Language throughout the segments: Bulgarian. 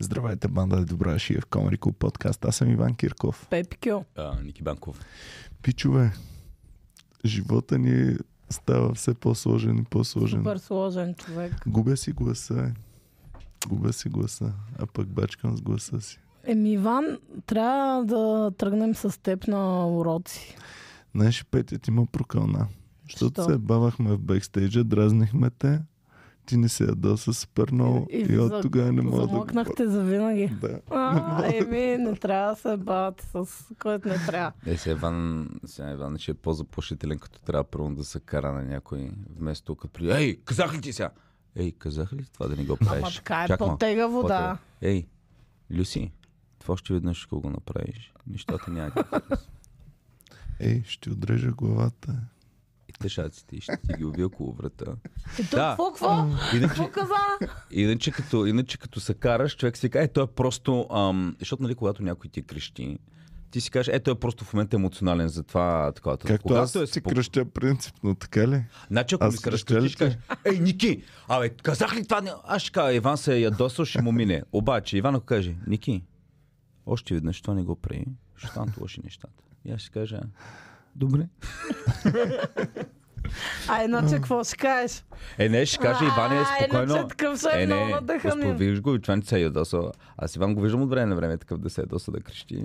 Здравейте, банда Добра Шия в Комари Клуб подкаст. Аз съм Иван Кирков. Пепи. А, Ники Банков. Пичове, живота ни става все по-сложен и по-сложен. Супер сложен човек. Губя си гласа. е. Губя си гласа, а пък бачкам с гласа си. Еми, Иван, трябва да тръгнем с теб на уроци. Знаеш, Петя ти има прокълна. Защото Що? се бавахме в бекстейджа, дразнихме те, ти не се ядоса супер много и, и от тогава не мога да... Замлъкнахте за винаги. Да. А, еми, не трябва да се бавате с който не трябва. Е, сега Иван, сега Иван ще е по-заплашителен, като трябва първо да се кара на някой, вместо като при... Ей, казах ли ти сега? Ей, казах ли това да не го правиш? Ама така е Чакай малко. по-тегаво, да. По-тегаво. Ей, Люси, това още веднъж ще го направиш. Нещата няма. Ей, ще отрежа главата. И тъшаците, и ще ти ги уви около врата. Тук, Да. какво, какво? Иначе, Какво каза? иначе, като, иначе като се караш, човек си каже, е, той е просто... Ам, защото, нали, когато някой ти крещи, ти си кажеш, е, той е просто в момента емоционален за това. Такова. Както Когато аз е си спок- кръщя принципно, така ли? Значи, ако Аз ми разкръстиш, ти? кажеш, ей, Ники, абе, казах ли това? Аз ще кажа, Иван се е ядосал, ще му мине. Обаче, Иван ако каже, Ники, още веднъж това не го прави, ще станат лоши нещата. И аз ще кажа, добре. А иначе какво ще кажеш? Е, не, ще каже, Иван е А, спокойно. Иначе такъв ще е много не, надъханен. Виждаш го, и това не се ядосал. Аз Иван го виждам от време на време такъв да се ядоса да крещи.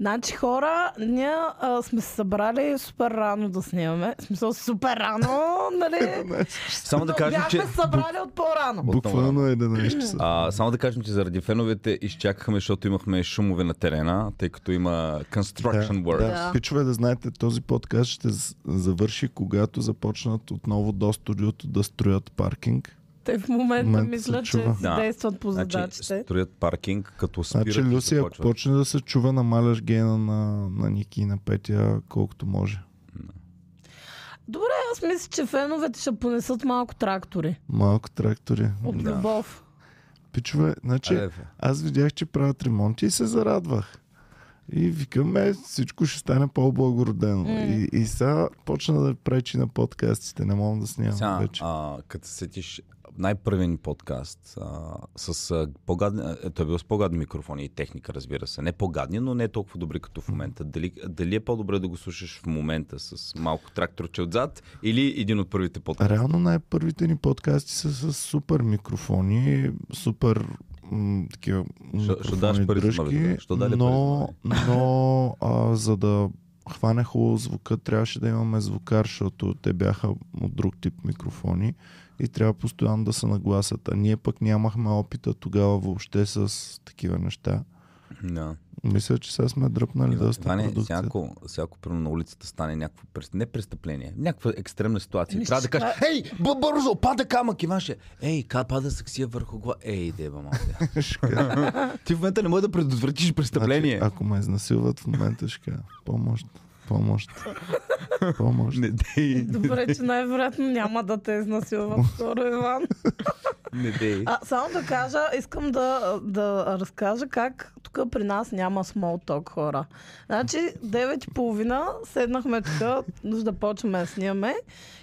Значи хора, ние а, сме се събрали супер рано да снимаме. В смисъл супер рано, нали? Само да кажем, че... Бяхме събрали от по-рано. Буквално е 11 часа. А, само да кажем, че заради феновете изчакахме, защото имахме шумове на терена, тъй като има construction work. Да, Да. Пичове, да знаете, този подкаст ще завърши, когато започнат отново до студиото да строят паркинг. Те в момента момента мислят, че чува. Да. действат по Значи, задачите. строят паркинг, като спират Значи, Люси, ако почне да се чува, намаляш гена на, на Ники и на Петя, колкото може. Добре, аз мисля, че феновете ще понесат малко трактори. Малко трактори. От Да. любов. Пичове, значи, аз видях, че правят ремонти и се зарадвах. И викам, е, всичко ще стане по-благородено. М. И, и сега почна да пречи на подкастите. Не мога да снимам Сега, вече. а, като се сетиш, най-първен ни подкаст а, с а, по-гадни, а, той е бил с по-гадни микрофони и техника, разбира се. Не по-гадни, но не толкова добри като в момента. Дали, дали е по-добре да го слушаш в момента с малко тракторче отзад или един от първите подкасти? Реално най-първите ни подкасти са с супер микрофони, супер м- такива що даш пари дръжки, но, но а, за да хване хубаво звука, трябваше да имаме звукар, защото те бяха от друг тип микрофони и трябва постоянно да се нагласят. А ние пък нямахме опита тогава въобще с такива неща. Да. Мисля, че сега сме дръпнали Иван, доста Иване, продукцията. всяко, всяко на улицата стане някакво не престъпление, някаква екстремна ситуация. Ами, Трябва да кажеш, ей, б- бързо, пада камък, Иван ще. Ей, ка пада саксия върху глава. Ей, деба малко. Ти в момента не можеш да предотвратиш престъпление. Значи, ако ме изнасилват в момента, ще помощ, помощ, помощ. Не дей, Добре, че най-вероятно няма да те изнасилват скоро, Иван. не дей. А, само да кажа, искам да, да разкажа как тук при нас няма small talk хора. Значи, 9.30 седнахме тук, нужда да почваме да снимаме.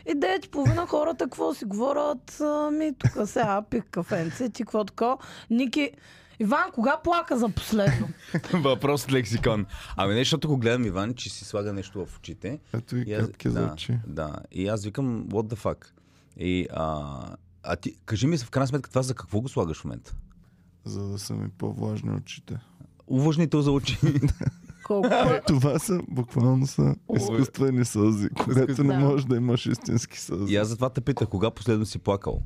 И 9.30 хората какво си говорят? Ами, тук сега пих кафенце, ти какво такова. Ники, Иван, кога плака за последно? Въпрос от лексикон. Ами не, защото го гледам Иван, че си слага нещо в очите. Ето и И аз- капки за да, очи. Да. И аз викам, what the fuck. И, а, а ти, кажи ми в крайна сметка това за какво го слагаш в момента? За да са ми по-влажни очите. Увлажнител за очи. Колко Това са, буквално са изкуствени сълзи, където не можеш да имаш истински сълзи. И аз затова те питах, кога последно си плакал?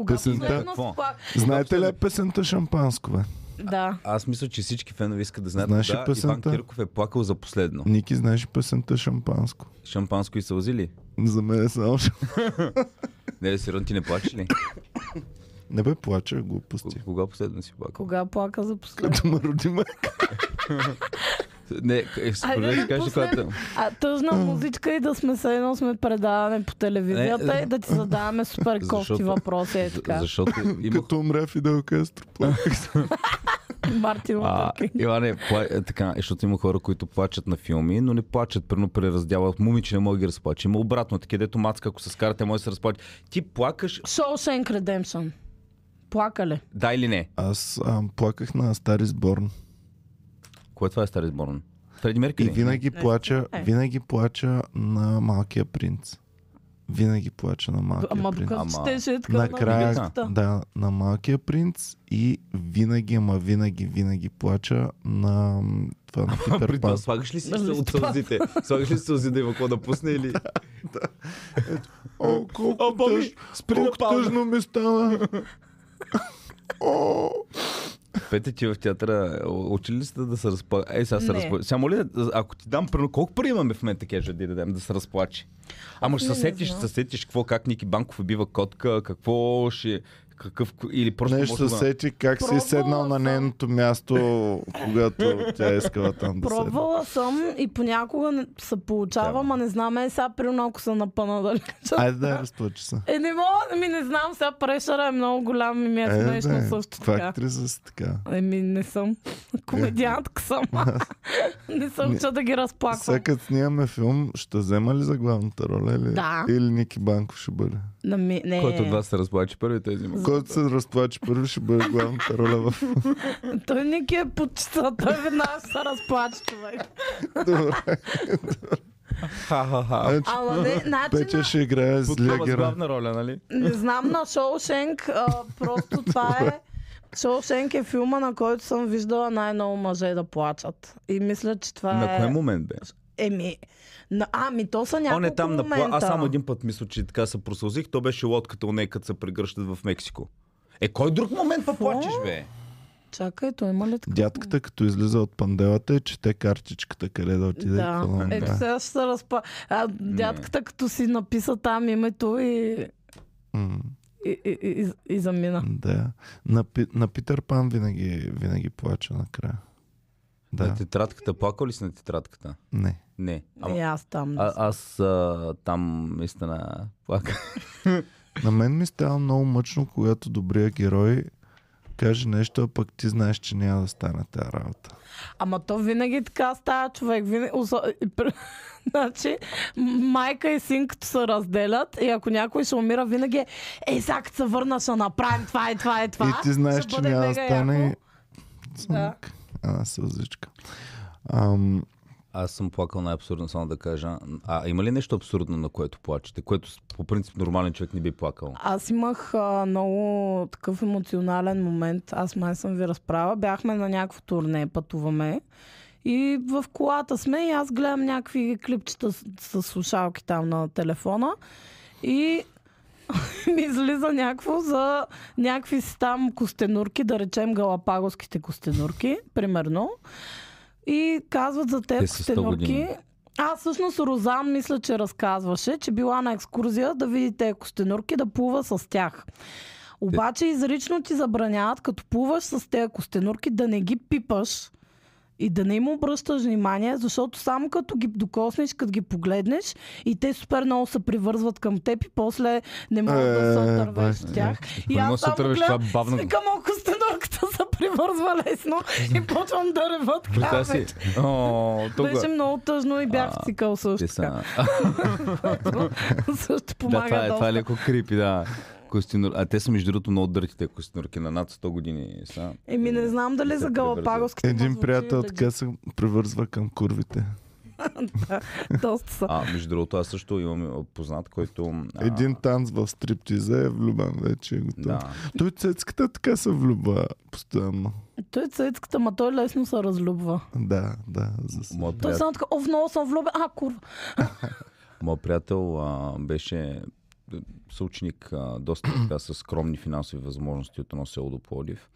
Кога Песента-? Знаете ли песента Шампанско, бе? Да. Аз мисля, че всички фенове искат да знаят Знаеш ли кога Иван песента? Кирков е плакал за последно. Ники, знаеш песента Шампанско? Шампанско и сълзи ли? За мен е само Не, сериозно ти не плачеш ли? Не бе, плача, глупости. Кога последно си плакал? Кога плака за последно? Като ме роди майка. Не, е, според кажеш когато... А тъжна музичка и да сме се едно сме предаване по телевизията Не, и да ти задаваме супер кофти въпроси. Е така. Защото има Като умря Фидел Кастро. Мартин. Иване, пла... е, така, защото има хора, които плачат на филми, но не плачат, примерно при раздяла. Момиче не може да ги разплаче. Има обратно, такива, дето мацка, ако се скарате, може да се разплаче. Ти плакаш. Shawshank Redemption. Плакали. Да или не? Аз а, плаках на Стари Сборн. Кое това е Стари Сборн? Фреди Меркели? И винаги Не, плача, е. винаги плача на Малкия принц. Винаги плача на Малкия Ама принц. докато Ама- четеше е така Накрая, на да, на Малкия принц и винаги, ама винаги, винаги плача на това на Питър При това Пан. слагаш ли си Нали от сълзите? Слагаш ли си сълзи да има какво да пусне или... О, колко, О, Боби, тъж, спри да колко тъжно ми стана. О, Пете ти в театъра, учили ли сте да се разплаче? Ей, сега се Не. разплаче. Сега моля, ако ти дам, примерно, колко пари имаме в момента, кежа да дадем да се разплаче? Ама ще се сетиш, ще се сетиш какво, как Ники Банков убива котка, какво ще... Какъв, или просто не ще може се да... сети как си Пробвала седнал на съм. нейното място, когато тя е искала там да. Пробвала съм и понякога не, се получава, Да. ма не знам е сега примерно ако са напъна дали. Айде да разплачи се. Е, не мога, ми не знам, сега прешъра е много голям и ми е Е, смешно да, също каква така. актриса си така? Еми, не съм. Комедиантка съм. не съм, че да ги разплаквам. Сега като снимаме филм, ще взема ли за главната роля или, Да. или Ники Банков ще бъде? На ми, не. Който от вас се разплаче първи, тези има. Който се разплаче първи, ще бъде главната роля в... Той Ники е почита, той веднага ще се разплаче човек. Добре. Ха-ха-ха. Значи, Ама не, значи Петя на, ще играе злия с герой. главна роля, нали? не знам на Шоушенк, а, просто това е Шоушенк е филма, на който съм виждала най-много мъже да плачат. И мисля, че това На е... кой момент бе? Еми, на... а, ми то са няколко Он е там на момента. пла... Аз само един път мисля, че така се просълзих. То беше лодката, у нея, като се прегръщат в Мексико. Е, кой друг момент па плачеш, бе? Чакай, той има ли така? Дядката, като излиза от панделата и чете картичката, къде да отиде. и Да, какво да ето направи. сега ще се разпа... А, дядката като си написа там името и, М, и, и, и, и замина. Да. На, на Питър Пан винаги, винаги плача накрая. Да. Да. На тетрадката, плакал ли си на тетрадката? Не. Не. Ама, И аз там. а, аз а, там наистина плака. На мен ми става много мъчно, когато добрия герой каже нещо, а пък ти знаеш, че няма да стане тази работа. Ама то винаги така става човек. Винаги... Значи, майка и син като се разделят и ако някой ще умира, винаги е, ей, сега като се върна, ще направим това и това и това. и ти знаеш, Ще че няма да стане. яко. Да. Една сълзичка. Ам, Аз съм плакал най-абсурдно, само да кажа. А има ли нещо абсурдно, на което плачете? Което по принцип нормален човек не би плакал. Аз имах а, много такъв емоционален момент. Аз май съм ви разправя. Бяхме на някакво турне, пътуваме. И в колата сме и аз гледам някакви клипчета с, с слушалки там на телефона. И ми излиза някакво за някакви си там костенурки, да речем галапагоските костенурки, примерно. И казват за Те тези са 100 години. костенурки. А, всъщност Розан мисля, че разказваше, че била на екскурзия да види тези костенурки, да плува с тях. Обаче изрично ти забраняват, като плуваш с тези костенурки, да не ги пипаш и да не им обръщаш внимание, защото само като ги докоснеш, като ги погледнеш и те супер много се привързват към теб и после не можеш да се Е, отървеш от тях. И Не аз само гледам, това бавно- Викам, ако костенурката се привързва лесно и почвам да рева така. Представя си. вече. О, тук. Беше много тъжно и бях в цикъл също така. също Да, помага това е, това е доста. леко крипи, да. Костинур... А те са между другото много дъртите костинурки на над 100 години. Са. Еми не знам дали за галапагоските един приятел така се привързва към курвите. Доста са. А, между другото, аз също имам познат, който... А, Един танц в стриптиза е влюбен вече. е готов. Да. Той цецката така се влюбва постоянно. Той е цецката, ма той лесно се разлюбва. Да, да. За Моят Той приятел, само така, о, много съм влюбен. А, курва. моят приятел а, беше съученик а, доста така с скромни финансови възможности от едно село до Плодив.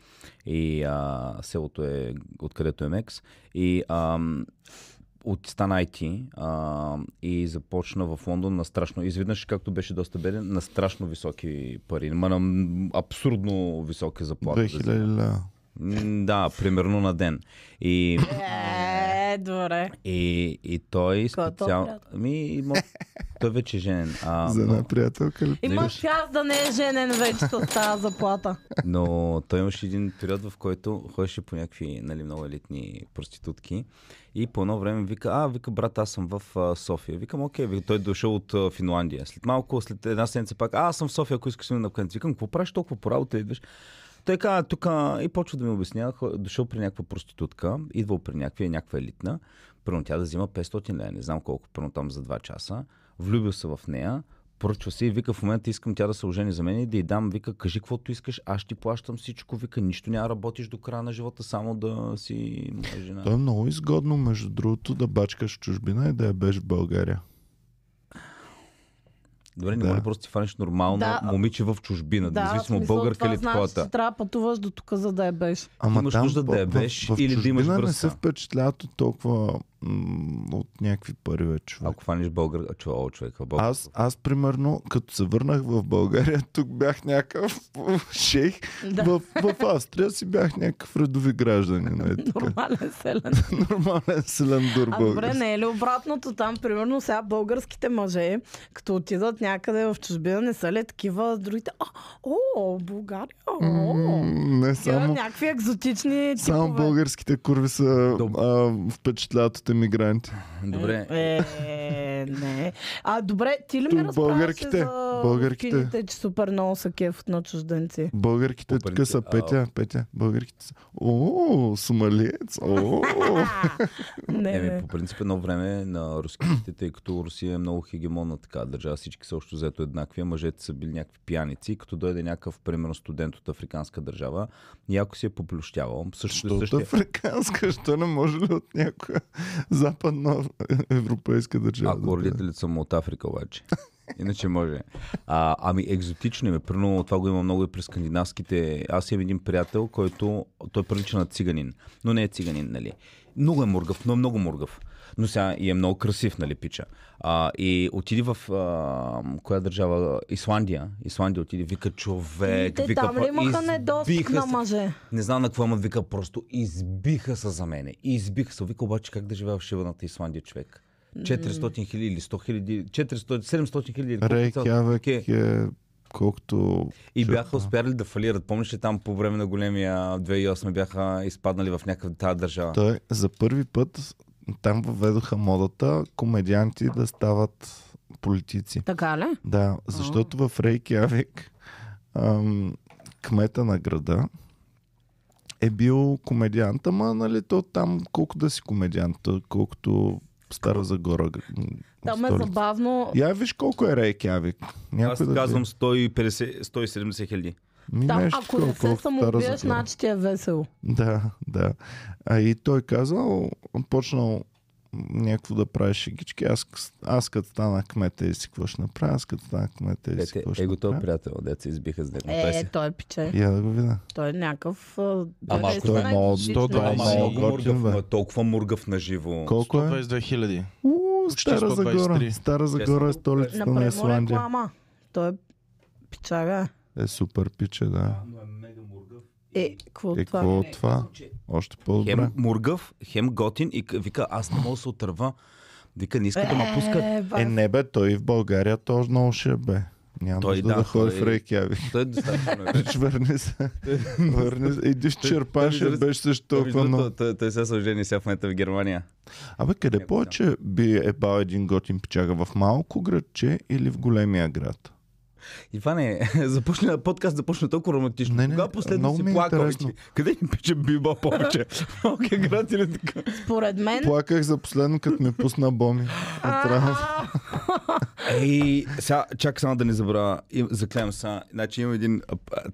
И а, селото е откъдето е Мекс. И ам, от стана IT а, и започна в Лондон на страшно, изведнъж както беше доста беден, на страшно високи пари, ма на абсурдно високи заплати. 2000 лева. М, Да, примерно на ден. И, Е, добре. и, и той Кой е то специално... приятел? Ами, има... той вече е женен. А, За но, една приятелка ли? Има имаш- шанс да не е женен вече с тази заплата. но той имаше един период, в който ходеше по някакви нали, много елитни проститутки. И по едно време вика, а, вика, брат, аз съм в а, София. Викам, окей, вика, той е дошъл от а, Финландия. След малко, след една седмица пак, а, аз съм в София, ако искаш да на Викам, какво правиш толкова по работа идваш? Той каза тук и почва да ми обяснява, дошъл при някаква проститутка, идвал при някаква, някаква елитна, първо тя да взима 500 лева, не знам колко, първо там за 2 часа, влюбил се в нея, поръчва се и вика в момента искам тя да се ожени за мен и да й дам, вика, кажи каквото искаш, аз ти плащам всичко, вика, нищо няма работиш до края на живота, само да си жена. То е много изгодно, между другото, да бачкаш чужбина и да я беш в България. Добре, не Да. може просто ти фанеш нормално Да. момиче в чужбина, Да, независимо смисъл, българка или значи, такова. че трябва да пътуваш до тук, за да я беше. Ама Имаш там нужда да в- я в- беш в, или да имаш не се впечатляват от толкова от някакви пари, бе, човек. Ако фанеш българ, чува, човек, българ. Аз, аз, примерно, като се върнах в България, тук бях някакъв шейх. Да. В, в Австрия си бях някакъв редови гражданин. Е, така. Нормален селен. Нормален селендур А добре, не е ли обратното там? Примерно сега българските мъже, като отидат някъде в чужбина, не са ли такива другите? А, о, България! О, Не само, някакви екзотични само типове. българските курви са Доб- а, впечатляват от емигранти. Добре. Е, не. А, добре, ти ли Тук ми разправяше българките, за българките. рускините, че супер много са кефът на чужденци? Българките тук са Петя, Петя. Българките са. О, сомалиец. О, не, Еми, не. по принцип едно време на руските, тъй като Русия е много хегемонна така държава, всички са общо взето еднакви, а мъжете са били някакви пияници, като дойде някакъв, примерно, студент от африканска държава, яко си е поплющявал. Също, Защото същия, африканска, що не може ли от някоя западна европейска държава? ако родителите са му от Африка обаче. Иначе може. А, ами екзотично е. Примерно това го има много и при скандинавските. Аз имам един приятел, който той прилича на циганин. Но не е циганин, нали. Много е мургав, но е много мургав. Но сега и е много красив, нали, пича. А, и отиди в а, коя държава? Исландия. Исландия отиди, вика човек. Те вика, там ли имаха недостиг на мъже? Не знам на какво ма вика, просто избиха се за мене. Избиха се. Вика обаче как да живея в шиваната Исландия човек. 400 хиляди или 100 хиляди, 400, 700 хиляди. Рейкявек е колкото... И бяха успяли да фалират. Помниш ли там по време на големия 2008 бяха изпаднали в някаква тази държава? Той за първи път там въведоха модата комедианти да стават политици. Така ли? Да, защото в Рейкявик ам, кмета на града е бил комедиант, ама нали то там колко да си комедиант, то колкото Стара Загора. Там е столица. забавно. Я виж колко е Рейкявик. Аз Някой да казвам ти- 150, 170 хиляди. Ми Там, нещо ако не се самоубиеш, значи ти е весело. Да, да. А и той казал, почнал някакво да прави шегички. Аз, аз като стана кмета и си какво ще направя, аз като стана кмета и си какво ще его този направя. приятел, деца избиха с. Той Е, си- той е пиче. Я да го видя. Той е някакъв... Ама той ако наистина е много- екзотичен. 120 Ама Ама много много мургав, е толкова мургав на живо. Колко е? 122 хиляди. Стара 123. Загора. Стара Загора е столицата на Исландия. Той е пичага. Е супер пиче, да. Но е. Е, какво Е, това? какво от това? Още по-добре. Хем мургав, хем готин и вика, аз не мога да се отърва. Вика, не искат да ме пускат. Е, Е, бас. не бе, той и в България то много ще е, бе. Няма Той, да, да, ходи той- в Рейкявик. Той е достатъчно. Рич, върни се. Върни се. Иди в Черпаш, той- беше също Той, толкова много. той, се съжени сега в момента в Германия. Абе, къде повече би е бал един готин печага? В малко градче или в големия град? Иване, започна подкаст, започна толкова романтично. Не, не, Кога последно си е плакал? Къде ни пича биба повече? Малкия град или така? Според мен... Плаках за последно, като ми пусна боми. Ей, сега, чакай само да не забравя. Заклевам се. Значи имам един...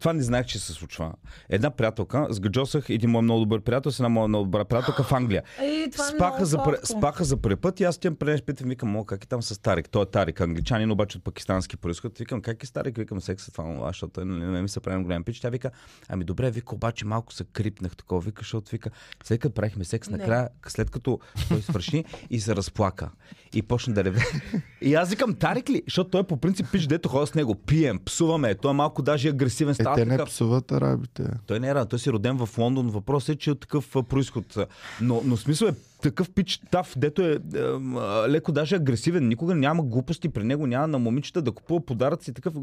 Това не знаех, че се случва. Една приятелка, сгаджосах един мой много добър приятел с една моя много добра приятелка в Англия. Ей, е Спаха за, спаха за първи път и аз тям пренеш питам, викам, мога как е там с Тарик. Той е Тарик, англичанин, обаче от пакистански происход. Викам, как е Тарик? Викам, секса това, това, защото той нали, не ми се прави голям пич. Тя вика, ами добре, вика, обаче малко се крипнах такова. Вика, защото вика, след като правихме секс, накрая, след като той свърши и се разплака. И почна да реве. И аз викам, Тарик ли? Защото той е по принцип пич, дето ходя с него. Пием, псуваме. Той е малко даже агресивен. Е, Става те не такъв. псуват арабите. Той не е рад, той си роден в Лондон. Въпросът е, че е от такъв происход. Но, но смисъл е такъв пич тав, дето е, е, а, леко даже агресивен. Никога няма глупости при него, няма на момичета да купува подаръци. Такъв.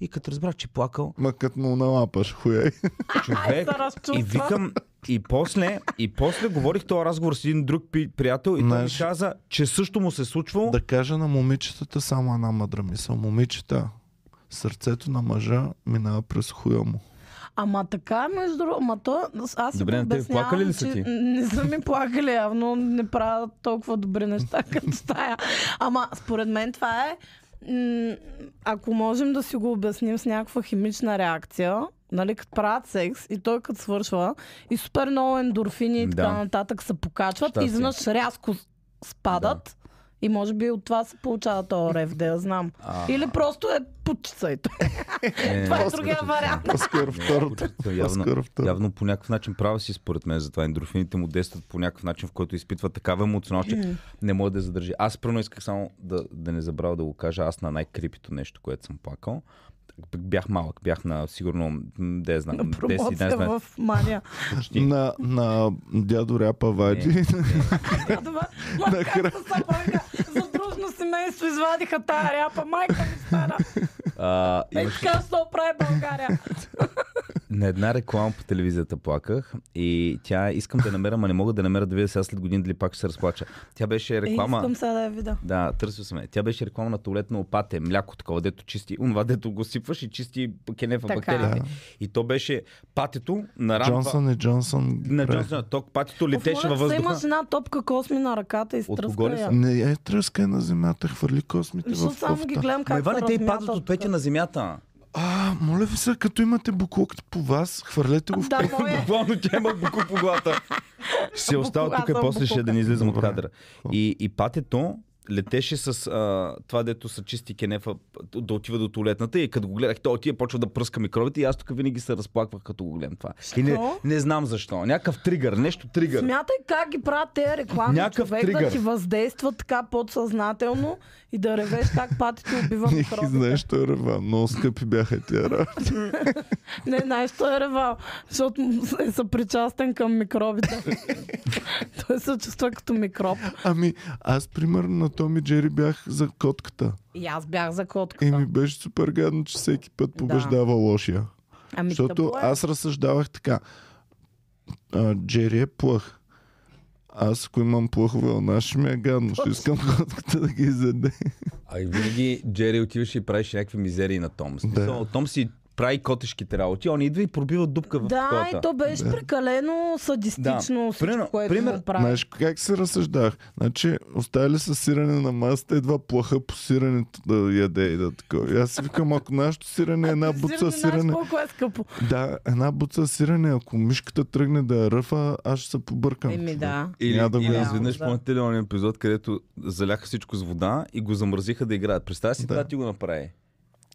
И като разбрах, че е плакал, Ма като му налапаш, хуяй. човек. и викам, и после, и после говорих този разговор с един друг пи- приятел и той ми Знаеш- каза, че също му се е случвало. Да кажа на момичетата само една мъдра мисъл. Момичета, сърцето на мъжа минава през хуя му. Ама така, между другото, ама то, аз си Добре, го на тебе обяснявам, плакали ли са че ти? Не са ми плакали, явно не правят толкова добри неща като тая. Ама според мен това е, м- ако можем да си го обясним с някаква химична реакция, нали, като правят секс и той като свършва и супер много ендорфини и така Да. нататък се покачват и изведнъж рязко спадат. И може би от това се получава този рев, да я знам. А. Или просто е той. Не, Това е другия вариант. По-скоро второто. Явно, По-скоро второто. явно по някакъв начин права си според мен, затова ендорфините му действат по някакъв начин, в който изпитва такава емоционалност, че не може да я задържи. Аз първо исках само да, да не забравя да го кажа, аз на най-крипито нещо, което съм плакал. Бях малък, бях на сигурно, я знам, На 10-11 промоция месеца. в Мания. Почти. На, на дядо Ряпа Вади. Се съпруга за дружно семейство извадиха тая ряпа. Майка ми стара. А, имаше- така оправи България. на една реклама по телевизията плаках и тя искам да намеря, ма не мога да намеря да видя сега след години дали пак ще се разплача. Тя беше Е, реклама. искам сега да я видя. Да, търсил съм я. Тя беше реклама на туалетно опате, мляко такова, дето чисти. Онова, дето го сипваш и чисти кенефа Така. бактериите. И то беше патето на рампа. Джонсън и Джонсън. ги На прави. Джонсън. То патето летеше във въздуха. имаш една топка косми на ръката и стръска я. Не е тръскай на земята, хвърли космите Защото в само ги кофта. гледам Ма как Иване, се те и падат от петя на земята. А, моля ви се, като имате буклук по вас, хвърлете го в Да. Буквално тя има буко по главата. Ще остава тук и после ще да не излизам от кадъра. И, и патето летеше с а, това, дето са чисти кенефа, да отива до туалетната и като го гледах, той отива, почва да пръска микробите и аз тук винаги се разплаквах, като го гледам това. И не, не знам защо. Някакъв тригър, нещо тригър. Смятай как ги правят тези реклами, Някакъв човек да тригър. ти въздейства така подсъзнателно и да ревеш как патито убива Не ги знаеш, микробите. що е рева. Много скъпи бяха тия работи. Не, знаеш, той е ревал, защото е съпричастен към микробите. той се чувства като микроб. Ами, аз примерно на Томи Джери бях за котката. И аз бях за котката. И ми беше супер гадно, че всеки път побеждава лошия. Ами, Защото е. аз разсъждавах така. А, Джери е плъх. Аз ако имам плъхове ще ми е гадно. Ще искам котката да ги изяде. А и винаги Джери отиваше и правеше някакви мизерии на Том. Смисъл, Том си прави котешките работи, он идва и пробива дупка в Да, колата. и то беше прекалено садистично Да. всичко, Примерно- което пример- му прави. Знаеш как се разсъждах? Значи, оставили са сирене на масата, едва плаха по сиренето да яде и да такова. И аз си викам, ако нашето сирене е една буца знаеш сирене, колко е скъпо. да, една буца сирене, ако мишката тръгне да я ръфа, аз ще се побъркам. Еми да. Или, да го или изведнъж Да. помните ли епизод, където заляха всичко с вода и го замързиха да играят. Представя си, Да. да. ти го направи.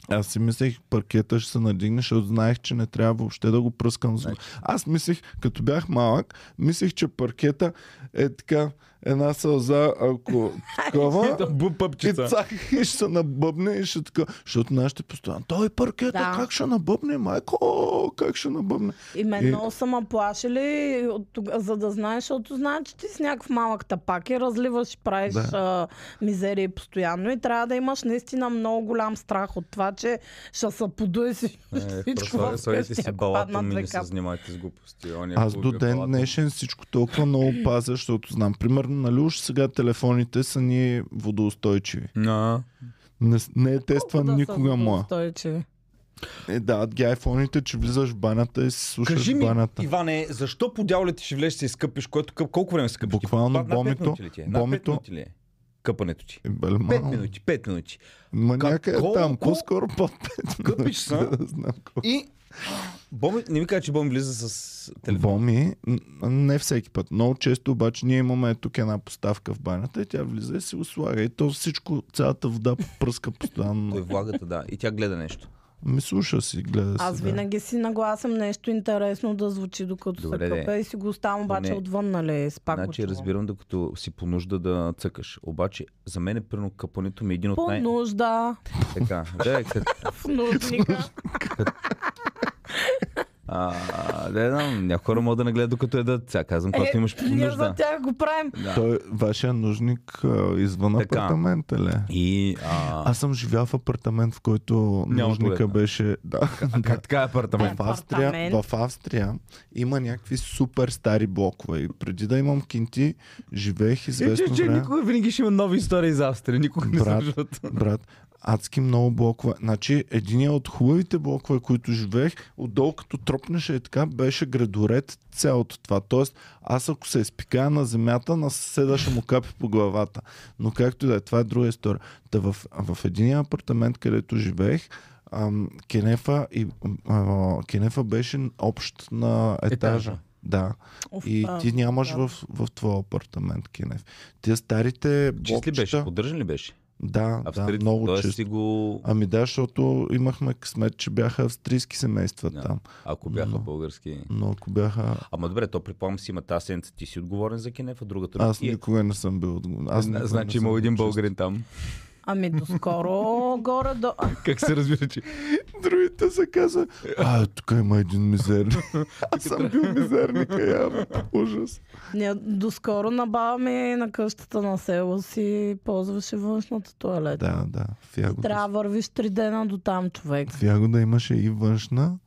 Аз си мислех, паркета ще се надигне, защото знаех, че не трябва въобще да го пръскам. вода. Аз мислех, като бях малък, мислех, че паркета е така една сълза, ако такова. И цак, и ще се набъбне и ще така. Защото нашите постоянно. Той паркета, Да. как ще набъбне, майко? Как ще набъбне? И мен И- много са ме плашили, за да знаеш, защото знаеш, че ти си някакъв малък тапак и разливаш и правиш Да. а, мизерии постоянно и трябва да имаш наистина много голям страх от това, че ще се подуе си всичко в къщи, си ако паднат с. Оня Аз до ден днешен всичко толкова много пазя, защото знам. Примерно, нали уж сега телефоните са ни водоустойчиви. А, Не, не е тестван да никога моя. Е, да, ги айфоните, че влизаш в банята и си слушаш Кажи ми, банята. Иване, защо по дяволите ще влезеш и се изкъпиш, което колко време се къпиш? Буквално бомито- е? Бомито- минути е? Къпането ти. Е, Пет мал. минути, пет минути. Ма Как- някъде колко? там, по-скоро под 5 Къпиш се. Знам колко. И Боми, не ми кажа, че Боми влиза с телефон. Боми, не всеки път. Много често обаче ние имаме тук една поставка в банята и тя влиза и си го слага. И то всичко, цялата вода пръска Той постоянно. влагата, да. И тя гледа нещо. Ми слуша си, гледа Аз си. да. винаги си нагласям нещо интересно да звучи докато Добре, се къпе и си го оставам обаче Не. отвън, нали, с пак го Значи разбирам, докато си по нужда да цъкаш. Обаче, за мен е първо къпането ми е един от По най... нужда, Така. Да, като, в нужника. а, да, знам, някои хора могат да нагледат докато едат. Сега казвам, когато имаш Е, ние за тях го правим. Да. Той, вашия нужник а, извън Така. апартамента ли? е? И а, Аз съм живял в апартамент, в който Няма нужника туалетна. беше... Да, как така е апартамент? в Австрия, Апартамент. в Австрия има някакви супер стари блокове. И преди да имам кинти, живеех известно Е, че, че време. никога винаги ще има нови истории за Австрия. Никога не Брат, свършват. Брат, адски много блокове. Значи, един от хубавите блокове, които живеех, отдолу като троп дръпнеше и така, беше градоред цялото това. Тоест, аз ако се изпикая на земята, на съседа ще му капи по главата. Но както и да е, това е друга история. Та в, в един апартамент, където живеех, ам, Кенефа, и, а, Кенефа беше общ на етажа. Етажа. Да. Оф, И а, ти нямаш да. в, в твоя апартамент, Кенев. Тия старите Чист ли беше? блокчета... Поддържан ли беше? Да, да, Австрийци, много тоест често. си го... Ами да, защото имахме късмет, че бяха австрийски семейства Да. там. Ако бяха Но- български... Но ако бяха... Ама добре, то предполагам си има тази седмица, ти си отговорен за Кенефа, другата Аз и- никога не съм бил отговорен. Аз никога Значи не съм има един българин там. Ами доскоро горе до... Как се разбира, че... Другите се казва, а, тук има един мизерник. Аз съм бил мизерника, явно. Ужас. Ние доскоро на баба ми на къщата на село си ползваше външната туалета. Да, да. В Ягода, Трябва вървиш три дена до там, човек. в Ягода имаше и външна,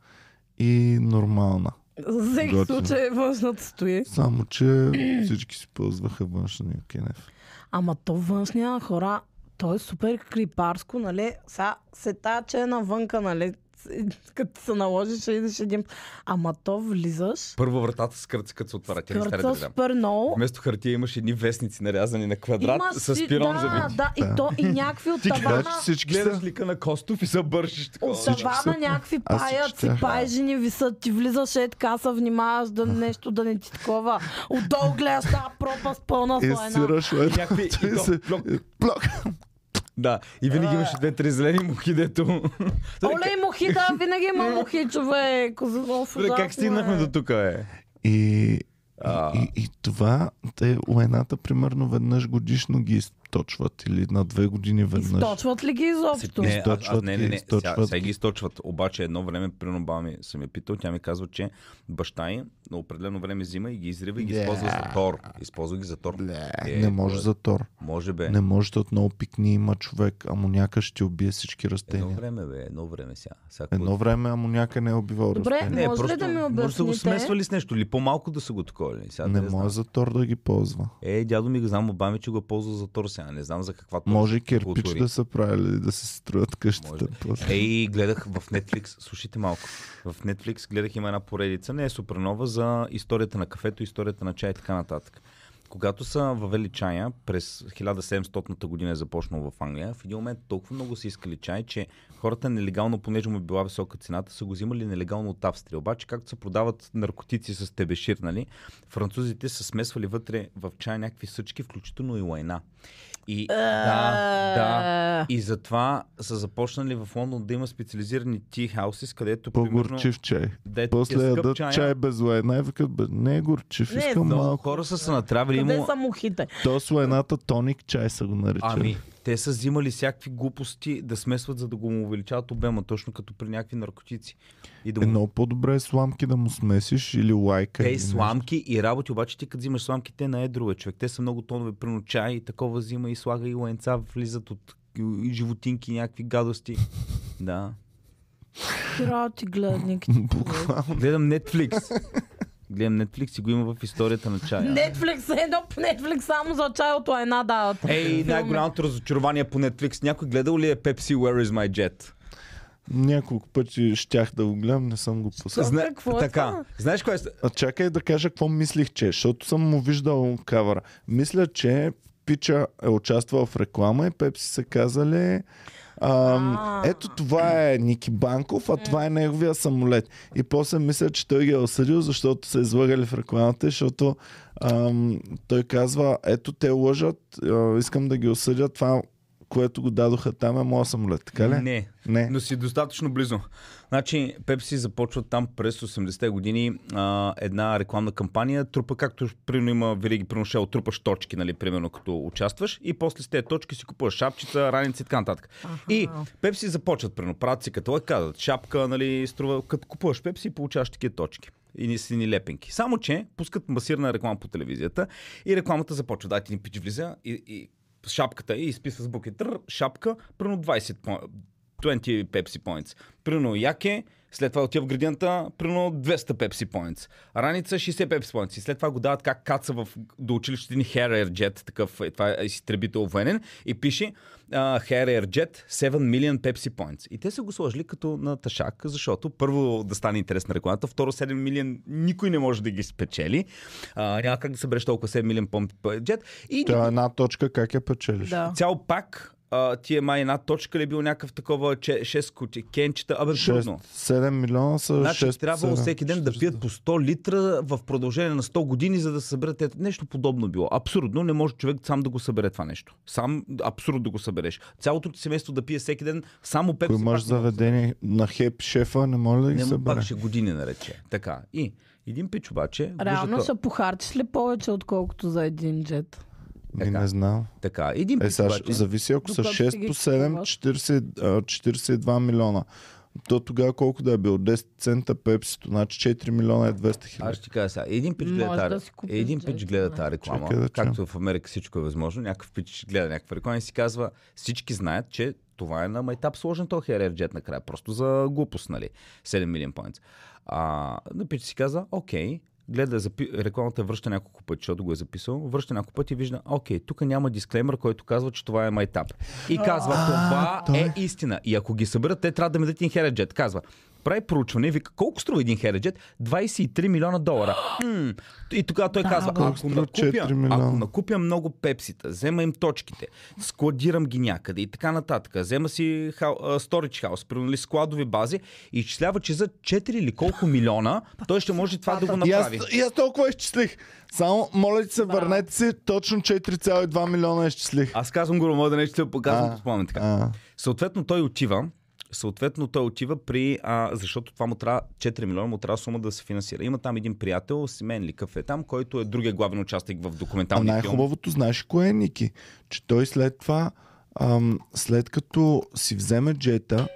и нормална. За всеки Готино. случай външната стои. Само, че всички си ползваха външния Кенев. Ама то външния хора, то е супер крипарско, нали? Сега се таче навънка, нали? Като се наложиш, ще идеш един... Ама то влизаш, Първо вратата с кърца, като се отваря. Тя не да супер много. Вместо хартия имаш едни вестници нарязани на квадрат Има с си- пирон да, завити. Да, и то и някакви от тавана. кажеш, че всички Гледаш са... лика на Костов и се бършиш такова. От тавана някакви паяци, четях. пайжени висят, ти влизаш е така, се внимаваш да нещо да не ти такова. Отдолу гледаш тази пропаст пълна И сираш, е, Някакви... и то- се- плок. Да, и винаги имаше две-три зелени мухи, дето... Оле и мухи, да, винаги има мухи, човек. Добре, как стигнахме е. до тук, е? И, и, и, и това, те лайната примерно веднъж годишно ги източват или на две години веднъж. Източват ли ги изобщо? Не, а, а, не, не, не. Сега, източват сега ги. ги източват. Обаче едно време, примерно баба ми съм я питал, тя ми казва, че баща й на определено време взима и ги изрива и ги Бля. използва за тор. Използва ги за тор. Бле, Е, не може кое? за тор. Може бе. Не може, защото много пикни има човек. Амоняка ще убие всички Едно растения. време, бе, едно време сега. сега Едно време амоняка не е убивал Добре, растения. Не, Може ли просто да ми може да го обясните? смесвали с нещо или по-малко да са го такова. ли? Сега Не да знам. може за тор да ги ползва. Е, дядо ми го знам, ми, че го ползвал за тор сега. Не знам за каква точно Може кирпич култури. да са правили, да се строят къщите. Може. Ей, гледах в Netflix, слушайте малко. В Netflix гледах има една поредица, не е супер нова, за историята на кафето, историята на чай и така нататък. Когато са въвели чая, през 1700-та година е започнал в Англия, в един момент толкова много са искали чай, че хората нелегално, понеже му е била висока цената, са го взимали нелегално от Австрия. Обаче, както се продават наркотици с тебешир, нали, французите са смесвали вътре в чай някакви съчки, включително и лайна. И, да, да. И затова са започнали в Лондон да има специализирани tea houses, където примерно... По-горчив чай. После ти ядат чая. чай без лайна и викат, не е горчив, искам малко. хора са се натравили Къде му... са мухите? То с лайната тоник чай са го наричали. Ами, те са взимали всякакви глупости да смесват, за да го му увеличават обема, точно като при някакви наркотици. И да му... много по-добре е сламки да му смесиш или лайка. Те и сламки и работи, обаче ти като взимаш сламки, те на едро човек. Те са много тонове, прино чай и такова взима и слага и лайнца, влизат от и животинки, някакви гадости. Да. Трябва ти гледник. Гледам Netflix. Гледам Netflix и го има в историята на чая. Netflix, едно по Netflix само за чай от лайна дават. Ей, най-голямото разочарование по Netflix. Някой гледал ли е Pepsi Where is my jet? Няколко пъти щях да го гледам, не съм го пуснал. Зна- какво е така. това? Знаеш кое е? А чакай да кажа какво мислих, че, защото съм му виждал кавара. Мисля, че Пича е участвал в реклама и Пепси са казали А. ето това е Ники Банков, а това е неговия самолет. И после мисля, че той ги е осъдил, защото са излагали в рекламата, защото ам, той казва, ето те лъжат, а, искам да ги осъдя, това, което го дадоха там е моят самолет. Така ли? Не, Не. но си достатъчно близо. Значи, Пепси започва там през 80-те години а, една рекламна кампания. Трупа, както примерно има винаги приношел, трупаш точки, нали, примерно като участваш и после с тези точки си купуваш шапчица, раници и така нататък. И Пепси започват, примерно, правят си каталог, казват, шапка, нали, струва, като купуваш Пепси, получаваш такива точки. И ни си ни лепенки. Само, че пускат масирана реклама по телевизията и рекламата започва. Да, ти ни пич влиза и, и шапката и изписва с букви. Тър, шапка, примерно 20 по- 20 Pepsi Points. Примерно яке, След това отива в градината, примерно 200 Pepsi Points. Раница 60 Pepsi Points. И след това го дават как каца в, до училището ни Harrier Jet, такъв, е, това е изтребител военен, и пише uh, Harrier Jet 7 million Pepsi Points. И те са го сложили като на ташак, защото първо да стане интересна рекламата, второ 7 милион никой не може да ги спечели. Uh, няма как да събереш толкова 7 милион Jet. И Това е една точка, как я печелиш? Да. цял пак а, ти е май една точка ли е бил някакъв такова 6 кути, кенчета, абе трудно. 7 милиона са Значи 6 трябвало 7, всеки ден да 40. пият по 100 литра в продължение на 100 години, за да съберат. Нещо подобно било. Абсурдно, не може човек сам да го събере това нещо. Сам абсурд да го събереш. Цялото ти семейство да пие всеки ден само пепси. Ако имаш заведение на хеп шефа, не може да ги Не, му събере. пак ще години нарече. Така. И един пич обаче. Реално вижда ще то- похарчиш ли повече, отколкото за един джет? Така. не знам. Така. Един Е, сега обаче. зависи ако са Докато си 6 ги по 7, купуваш. 40, а, 42 милиона. То тогава колко да е бил? 10 цента пепсито, значи 4 милиона е 200 Аз хиляди. ще ти кажа сега. Един пич гледа да тази, купиш един джет, пич гледа да. тази реклама. Чакай да както в Америка всичко е възможно. Някакъв пич гледа някаква реклама и си казва, всички знаят, че това е на майтап сложен този HRF jet накрая. Просто за глупост, нали? 7 милион points. А, на пич си каза, окей, гледа запи... рекламата връща няколко пъти, защото го е записал, връща няколко пъти и вижда, окей, тук няма дисклеймер, който казва, че това е майтап. И казва, това е истина. И ако ги съберат, те трябва да ми дадат един хереджет. Казва, прави проучване и вика, колко струва един хереджет? 23 милиона долара. Хм. И тогава той казва, колко ако накупя, 4 милиона? ако накупя много пепсита, взема им точките, складирам ги някъде и така нататък, взема си хау, а, storage house, примерно ли складови бази и изчислява, че за 4 или колко милиона той ще може това да го И аз, направи. и аз толкова изчислих. Само, моля ти се, върнете си, точно 4,2 милиона изчислих. Аз казвам го, мога да не ще показвам А, по спомен така. а. Съответно той отива, съответно той отива при, а, защото това му трябва 4 милиона, му трябва сума да се финансира. Има там един приятел, Семен ли е там, който е другия главен участник в А документалния филм. най-хубавото, знаеш кое е, Ники? Че той след това, ам, след като си вземе джета,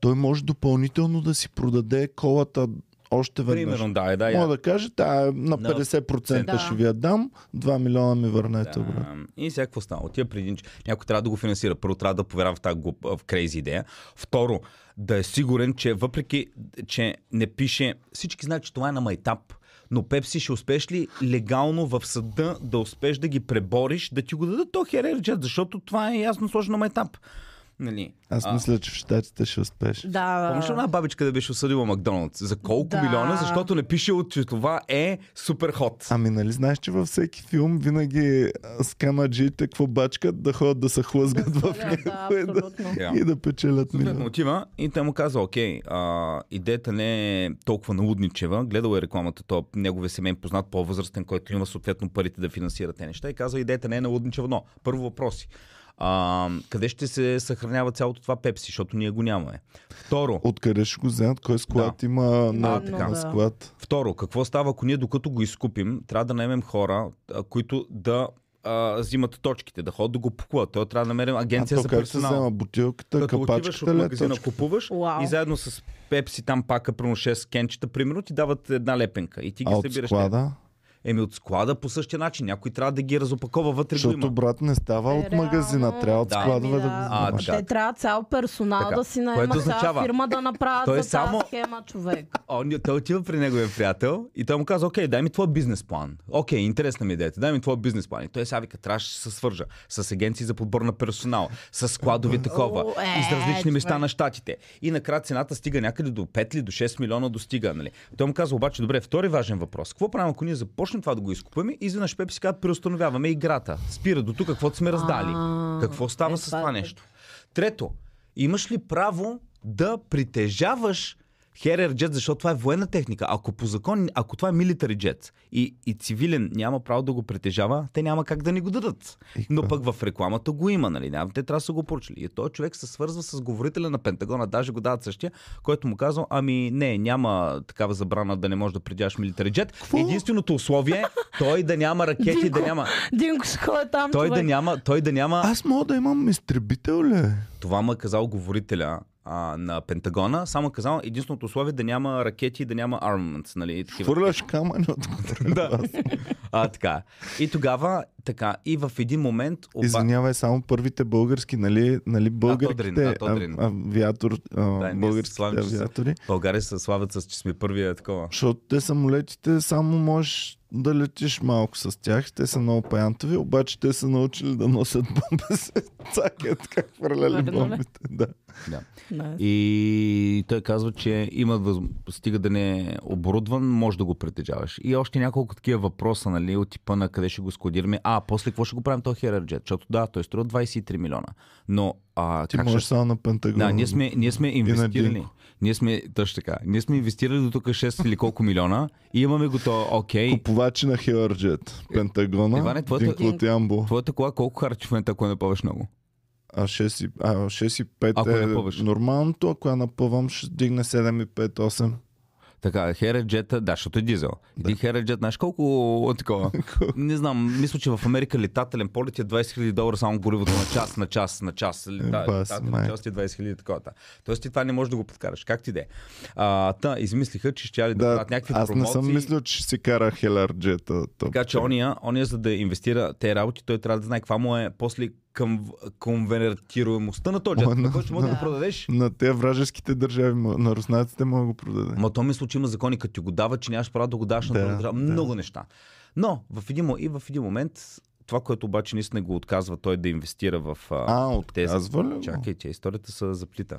той може допълнително да си продаде колата още веднъж. Примерно, да, е, да, Мога я. да каже, тая на 50% Да. ще ви я дам, 2 милиона ми върнете Да. обратно. И сега какво става? Един, ч- някой трябва да го финансира. Първо трябва да повярва в тази глуп, в крейзи идея. Второ, да е сигурен, че въпреки, че не пише, всички знаят, че това е на майтап. Но Пепси ще успееш ли легално в съда да успееш да ги пребориш, да ти го дадат то херерджет, защото това е ясно сложено на майтап. Нали? Аз А, мисля, че в щатите ще успееш. Да. Помниш ли една бабичка да беше осъдила Макдоналдс? За колко Да. милиона? Защото не пише, че това е супер хот. Ами нали знаеш, че във всеки филм винаги скамаджиите какво бачкат да ходят да се хлъзгат в Да, него да, и, да. Да. и да печелят милион. отива и те му казва, окей, а, идеята не е толкова налудничева, гледал е рекламата, то неговия семейен познат, по-възрастен, който има съответно парите да финансира те неща и казва, идеята не е налудничева, но първо въпроси. А, къде ще се съхранява цялото това пепси, защото ние го нямаме. Второ, Откъде ще го вземат? Кой склад Да. има на, А, така. на склад? Второ, какво става, ако ние докато го изкупим, трябва да наемем хора, а, които да а, взимат точките, да ходят да го пакуват. Той трябва да намерим А агенция то за как се персонал. взема? Бутилката, Като отиваш от капачката ли? е магазина, точка? купуваш Уау. и заедно с пепси там пака, примерно 6 кенчета, примерно ти дават една лепенка и ти ги А от събираш. склада? Еми от склада по същия начин. Някой трябва да ги разопакова вътре Защото брат не става Е, от магазина, реално, трябва от Да. складове да да. го А, така. Те трябва цял персонал Така. да си Което наема цяла означава- фирма да направят Той е за само- тази схема, човек. О, ние- той отива при неговия приятел и той му казва, окей, дай ми твой бизнес план. Окей, интересна ми идеята, дай ми твой бизнес план. И той сега вика, трябваше да се свържа с агенции за подбор на персонал, с складови такова, О, е, из различни места на щатите. И накрая цената стига някъде до 5 или до 6 милиона достига. Нали? Той му казва, обаче, добре, втори важен въпрос. Какво правим, ако ние започнем това да го изкупаме изведнъж Пепси казват, преустановяваме играта. Спира до тук, каквото сме раздали. А, Какво става е, с това е нещо? Трето, имаш ли право да притежаваш Херер джет, защото това е военна техника. Ако по закон, ако това е милитари джет и, и цивилен няма право да го притежава, те няма как да ни го дадат. Но пък в рекламата го има, нали? Няма, те трябва да са го поручили. И този човек се свързва с говорителя на Пентагона, даже го дават същия, който му казва, ами не, няма такава забрана да не можеш да притежаваш милитари джет. Единственото условие е той да няма ракети, да няма... Динко ходи там, Той да човек. няма, той да няма Аз мога да имам изтребител ли? това му е казал говорителя а, на Пентагона. Само казал единственото условие да няма ракети и да няма armaments. Нали. Хвърляш камъни от да. А, така. И тогава така. И в един момент... Оба... Извинявай, само първите български, нали, нали българските да, Тодрин. а- авиатор, а, се българските славим, авиатори, България се славят с, че сме първия такова. защото те самолетите само можеш да летиш малко с тях, те са много паянтови, обаче те са научили да носят бомба с цакат, как хвърляли бомбите. Да. Да. И той казва, че има стига да не е оборудван, може да го притежаваш. И още няколко такива въпроса, нали, от типа на къде ще го складираме. А, после какво ще го правим този Herajet? Защото да, той струва 23 милиона. Но а, Ти как можеш ще... само на Пентагона. Да, ние сме, ние сме инвестирали. Ние сме, точно така, ние сме инвестирали до тук 6 или колко милиона и имаме го то, окей. Купувачи на Хелърджет. Пентагона, Иване, твоята- Динко от Ямбо. Твоята кола колко харчи в момента, ако не пъваш много? А 6 и, а 6 и 5 Ако е напъваш. нормалното, ако я напъвам ще дигне 7 и 5, 8. Така, Хереджета, да, защото е дизел. Един Хереджет, знаеш колко такова? Не знам, мисля, че в Америка летателен полет е 20 000 долара само горивото на час, на час, на час. Лета, летателен май. час е 20 000 такова. да. Тоест ти това не можеш да го подкараш. Как ти де? А, та, измислиха, че ще да, да Да, правят някакви аз не промоции. съм мислил, че си кара Хелърджета. Така че ония, ония, за да инвестира те работи, той трябва да знае каква му е после към конвертируемостта на този джет. на- който може да го продадеш. На те вражеските държави, на руснаците мога да го продаде. Ма то мисля, че има закони, като ти го дава, че нямаш право да го даваш на друга държава. да. Много неща. Но в един, и в един момент, това, което обаче наистина го отказва той да инвестира в а, А, тези... отказва ли? Чакай, че историята се заплита.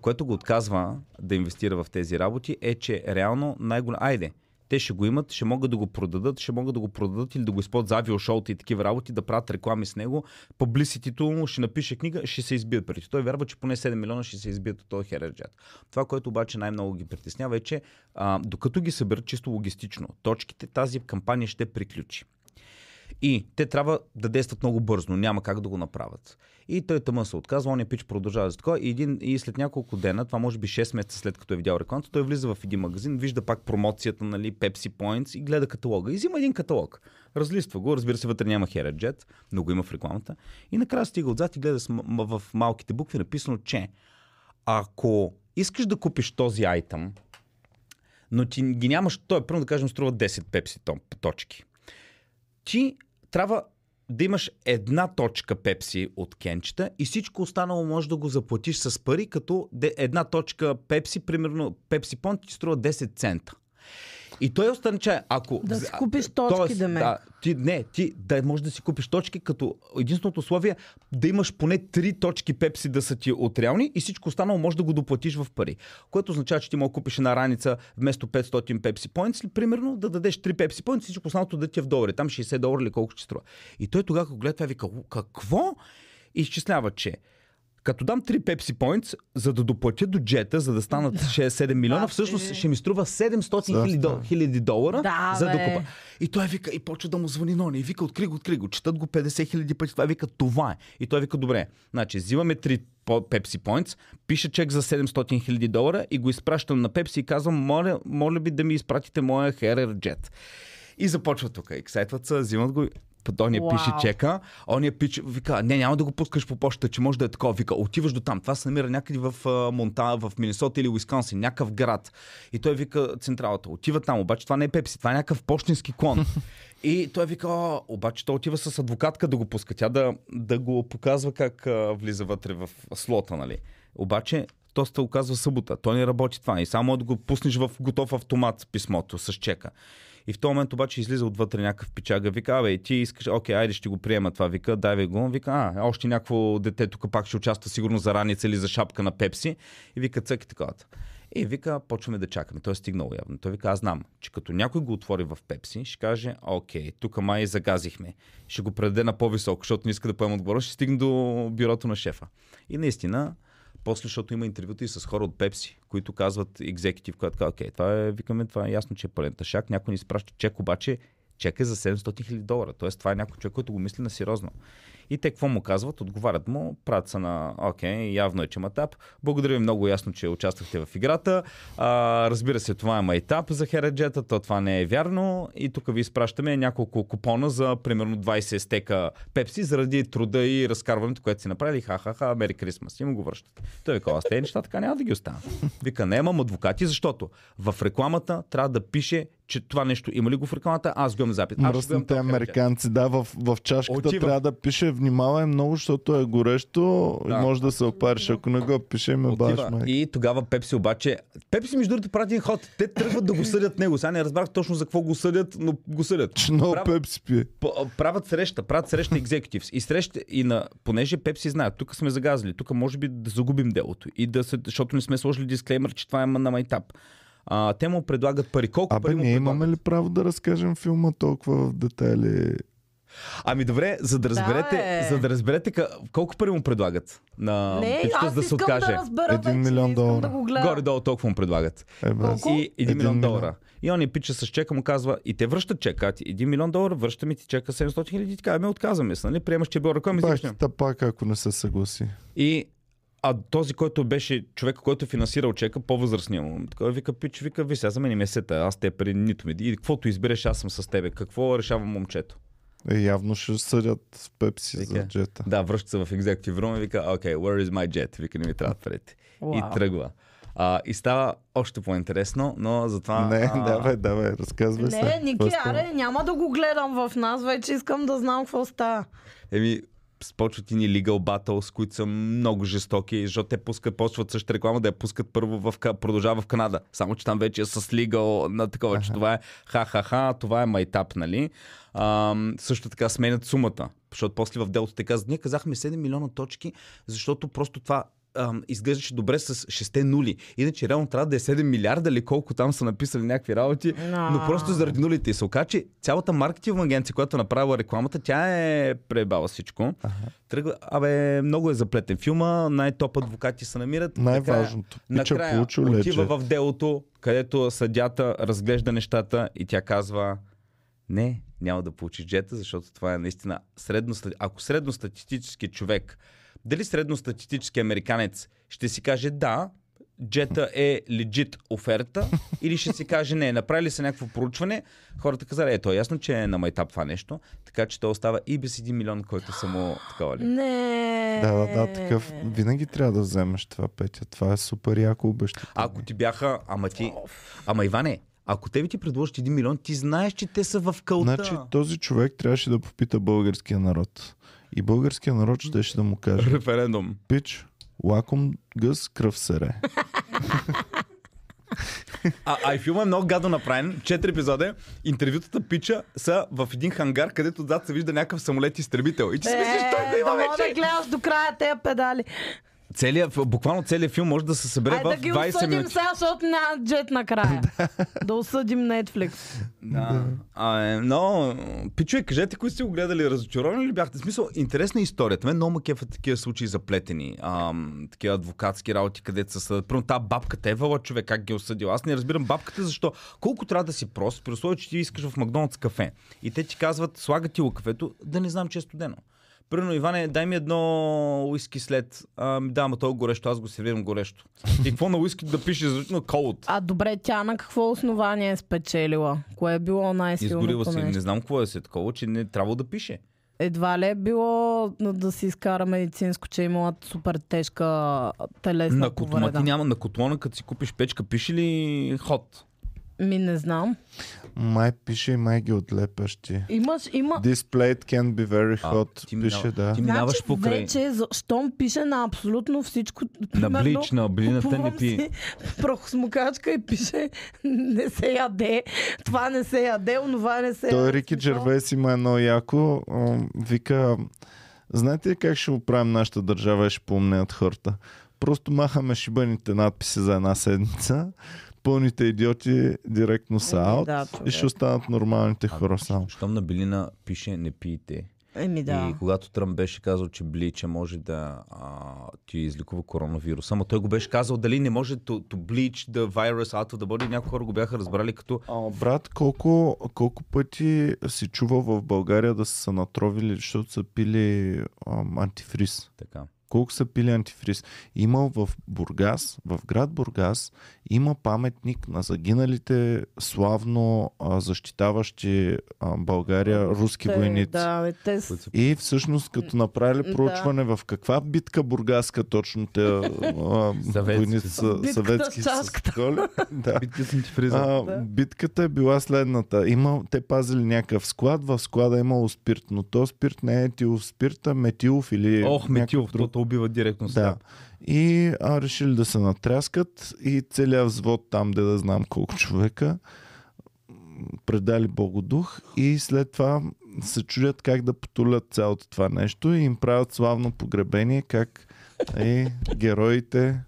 Което го отказва да инвестира в тези работи е, че реално най-голям... Айде, те ще го имат, ще могат да го продадат, ще могат да го продадат или да го използват за авиошоута и такива работи, да правят реклами с него. Публиситито му ще напише книга, ще се избият парите. Той вярва, че поне 7 милиона ще се избият от този Хереджет. Това, което обаче най-много ги притеснява е, че а, докато ги съберат чисто логистично, точките, тази кампания ще приключи. И те трябва да действат много бързо, няма как да го направят. И той тъмън се отказва, он е пич продължава за такова. И, един, и след няколко дена, това може би 6 месеца след като е видял рекламата, той влиза в един магазин, вижда пак промоцията, нали, Pepsi Points и гледа каталога. И взима един каталог. Разлиства го, разбира се, вътре няма Herajet, но го има в рекламата. И накрая стига отзад и гледа в малките букви написано, че ако искаш да купиш този айтъм, но ти ги нямаш, той примерно да кажем, струва 10 пепси точки. Ти трябва да имаш една точка пепси от кенчета и всичко останало може да го заплатиш с пари, като една точка пепси, примерно пепси понт ти струва 10 цента. И той остане, че ако... Да си купиш точки, тоест, Демек. Да, ти, не, ти да можеш да си купиш точки, като единственото условие да имаш поне 3 точки пепси да са ти от реални и всичко останало може да го доплатиш в пари. Което означава, че ти мога да купиш една раница вместо 500 пепси points, или примерно да дадеш 3 пепси points, всичко останалото да ти е в долари. Там 60 долара или колко ще струва. И той тогава, когато гледа това, вика, «У, какво? И изчислява, че като дам 3 Pepsi Points, за да доплатя до джета, за да станат 6-7 милиона, Да, всъщност ще ми струва 700 хиляди, дол- хиляди долара, Да, за да купа. И той вика, и почва да му звъни Нони. И вика, откри го, откри го. Четат го 50 хиляди пъти. Това вика, това е. И той вика, добре. Значи, взимаме 3 по- Pepsi Points, пише чек за 700 хиляди долара и го изпращам на Pepsi и казвам, моля, моля би да ми изпратите моя Herrer Jet. И започва тук. Ексайтват се, взимат го. Той Вау. пише чека, он я пич, вика, не, няма да го пускаш по почта, че може да е такова. Вика, отиваш до там. Това се намира някъде в а, Монта, в Миннесота или Уисконсин, някакъв град. И той вика централата. Отива там, обаче това не е Пепси, това е някакъв почтенски клон. И той вика, «О, обаче той отива с адвокатка да го пуска, тя да, да го показва как а, влиза вътре в слота, нали. Обаче то се оказва събота. Той не работи това. И само да го пуснеш в готов автомат писмото с чека. И в този момент обаче излиза отвътре някакъв пичага. Вика, абе, ти искаш, окей, айде ще го приема това. Вика, дай ви го. Вика, а, още някакво дете тук пак ще участва сигурно за раница или за шапка на Пепси. И вика, цък и такова. И вика, почваме да чакаме. Той е стигнал явно. Той вика, аз знам, че като някой го отвори в Пепси, ще каже, окей, тук май загазихме. Ще го предаде на по-високо, защото не иска да поема отговорност, ще стигне до бюрото на шефа. И наистина, после, защото има интервюта и с хора от Пепси, които казват екзекутив, който казва, окей, това е, викаме, това е ясно, че е пълен тъшак. Някой ни изпраща чек, обаче чек е за 700 хиляди долара. Тоест, това е някой човек, който го мисли на сериозно. И те какво му казват? Отговарят му, правят са на, окей, явно е, че майтап. Благодаря ви много ясно, че участвахте в играта. А, разбира се, това е майтап за Хераджета, то това не е вярно. И тук ви изпращаме няколко купона за примерно 20 стека пепси заради труда и разкарването, което си направили. Ха-ха-ха, Мери Крисмас. И му го връщат. Той вика, аз тези неща така няма да ги оставя. Вика, не имам адвокати, защото в рекламата трябва да пише, че това нещо има ли го в рекламата, аз запис. Аз ще гледам Мръсните американци, да, в, в чашката Отива. трябва да пише внимавай много, защото е горещо и Да. може да се опариш. Ако не го пише, ме баш Отива. май. И тогава Пепси обаче... Пепси между другото един ход. Те тръгват да го съдят него. Сега не разбрах точно за какво го съдят, но го съдят. Че много Прав- пепси пие. Правят среща, правят среща executives и среща и на, понеже Пепси знаят, тук сме загазили, тук може би да загубим делото и да се, защото не сме сложили дисклеймер, че това е на майтап. А, те му предлагат пари. Колко Абе, пари му ние предлагат? имаме ли право да разкажем филма толкова в детайли? Ами добре, за да разберете, е. за да разберете колко пари му предлагат на Не, пичето, аз за да се откаже. да разбера Един милион долара. да го. Горе-долу толкова му предлагат. Е, бе? И 1 Един милион милион. долара. И он ни пича с чека, му казва, и те връщат чека. Казват, 1 милион долара, връща ми ти чека 700 хиляди. Ти казва, ме отказваме се, нали? Приемаш, че е бил и ти тапак, ако не се съгласи. И а този, който беше човек, който е финансирал чека, по-възрастния му, така вика, пич, вика, ви сега за мен не ме сета, аз те пари нито ми. И каквото избереш, аз съм с тебе. Какво решава момчето? Е, явно ще съдят в Пепси Вика. за джета. Да, връща се в executive room и вика, окей, where is my jet? Вика, не ми трябва парите. И Уау. тръгва. А, и става още по-интересно, но затова... Не, а, давай, давай, разказвай се. Не, Ники, аре, няма да го гледам в нас, вече искам да знам какво става. Еми, почват и ни legal battles, които са много жестоки, защото те пускат, почват същата реклама да я пускат първо в, продължава в Канада. Само, че там вече е с legal на такова, че това е ха-ха-ха, това е майтап, нали? Ам, също така сменят сумата, защото после в делото те казват, ние казахме 7 милиона точки, защото просто това ам, изглеждаше добре с 6 нули. Иначе реално трябва да е 7 милиарда или колко там са написали някакви работи, но просто заради нулите. И се оказа, че цялата маркетингова агенция, която е направила рекламата, тя е пребала всичко. Тръгва, абе, много е заплетен филма, най-топ адвокати се намират. Най-важното. Накрая получил отива лече. в делото, където съдята разглежда нещата и тя казва не, няма да получиш джета, защото това е наистина средно, ако средностатистически човек, дали средностатистически американец ще си каже да, джета е легит оферта или ще си каже не, направили са някакво проучване, хората казали, ето е ясно, че е на майтап това нещо, така че то остава и без 1 милион, който са му такова ли. Не. Да, да, да, такъв. Винаги трябва да вземеш това, Петя. Това е супер яко обещание. Ако ти бяха, ама ти, ама Иване, ако тебе ти предложат 1 милион, ти знаеш, че те са в кълта. Значи този човек трябваше да попита българския народ. И българския народ щеше да му каже, Референдум. пич, лаком гъс, кръв сере. А, а и филма е много гадно направен. Четири епизода. Интервютата пича са в един хангар, където зад се вижда някакъв самолет изтребител. И ти си мислиш, той да има Е, мога да вече. гледаш до края тези педали. Целият, буквално целият филм може да се събере да в ги 20 осъдим минути. сега, защото няма джет накрая. да осъдим Netflix. Да. А, е, но, пичове, кажете, кои сте го гледали, разочаровани ли бяхте? В смисъл, интересна е историята. Мен много ме кефат такива случаи заплетени. Ам, такива адвокатски работи, където са съдят. Първо, та бабка Евала, човек, как ги е осъдил. Аз не разбирам бабката, защо. Колко трябва да си прост, при условие, че ти искаш в Макдоналдс кафе. И те ти казват, слага ти кафето, да не знам, че е студено. Примерно, Иване, дай ми едно уиски след. А, да, ама то е горещо, аз го сервирам горещо. И какво на уиски да пише, защото cold. А добре, тя на какво основание е спечелила? Кое е било Изгорила най-силното си. Не знам какво е се такова, че не трябва да пише. Едва ли е било да, си изкара медицинско, че е имала супер тежка телесна На повреда? ти няма, на котлона, като си купиш печка, пише ли ход? Ми не знам. Май пише и май ги отлепящи. Имаш, има... This plate can be very А, hot. ти пише, минава- да. ти минаваш значи, покрай. вече, щом пише на абсолютно всичко. На примерно, блич, на блината не пи. си Прахосмокачка и пише не се яде, това не се яде, онова не се Той яде. Рики Джервес има едно яко. Вика, знаете ли как ще оправим нашата държава и ще помнят хората? Просто махаме шибаните надписи за една седмица, пълните идиоти директно са Еми, аут да, и ще останат нормалните хора само. Щом на Белина пише не пийте. Еми да. И когато Тръмп беше казал, че блича може да а, ти излекува коронавирус, ама той го беше казал дали не може to, to bleach the virus out of the body, някои хора го бяха разбрали като А, брат, колко, колко пъти си чувал в България да са се натровили, защото са пили ам, антифриз? така. Колко са пили антифриз. Има в Бургас, в град Бургас, има паметник на загиналите славно а, защитаващи а, България руски Те, войници. Да, бе, те с... И всъщност, като направили Да. проучване в каква битка бургаска точно те а, войници са Битката с съветски столи. да. Битка с антифриза. А, Да. битката е била следната. Има, те пазили някакъв склад, в склада е имало спирт, но то спирт не е етилов спирт, а метилов или Ох, Метилов, друг. то те убива директно Да. сега. И а, решили да се натряскат и целият взвод там, де да знам колко човека, предали Богодух и след това се чудят как да потулят цялото това нещо и им правят славно погребение, как е, героите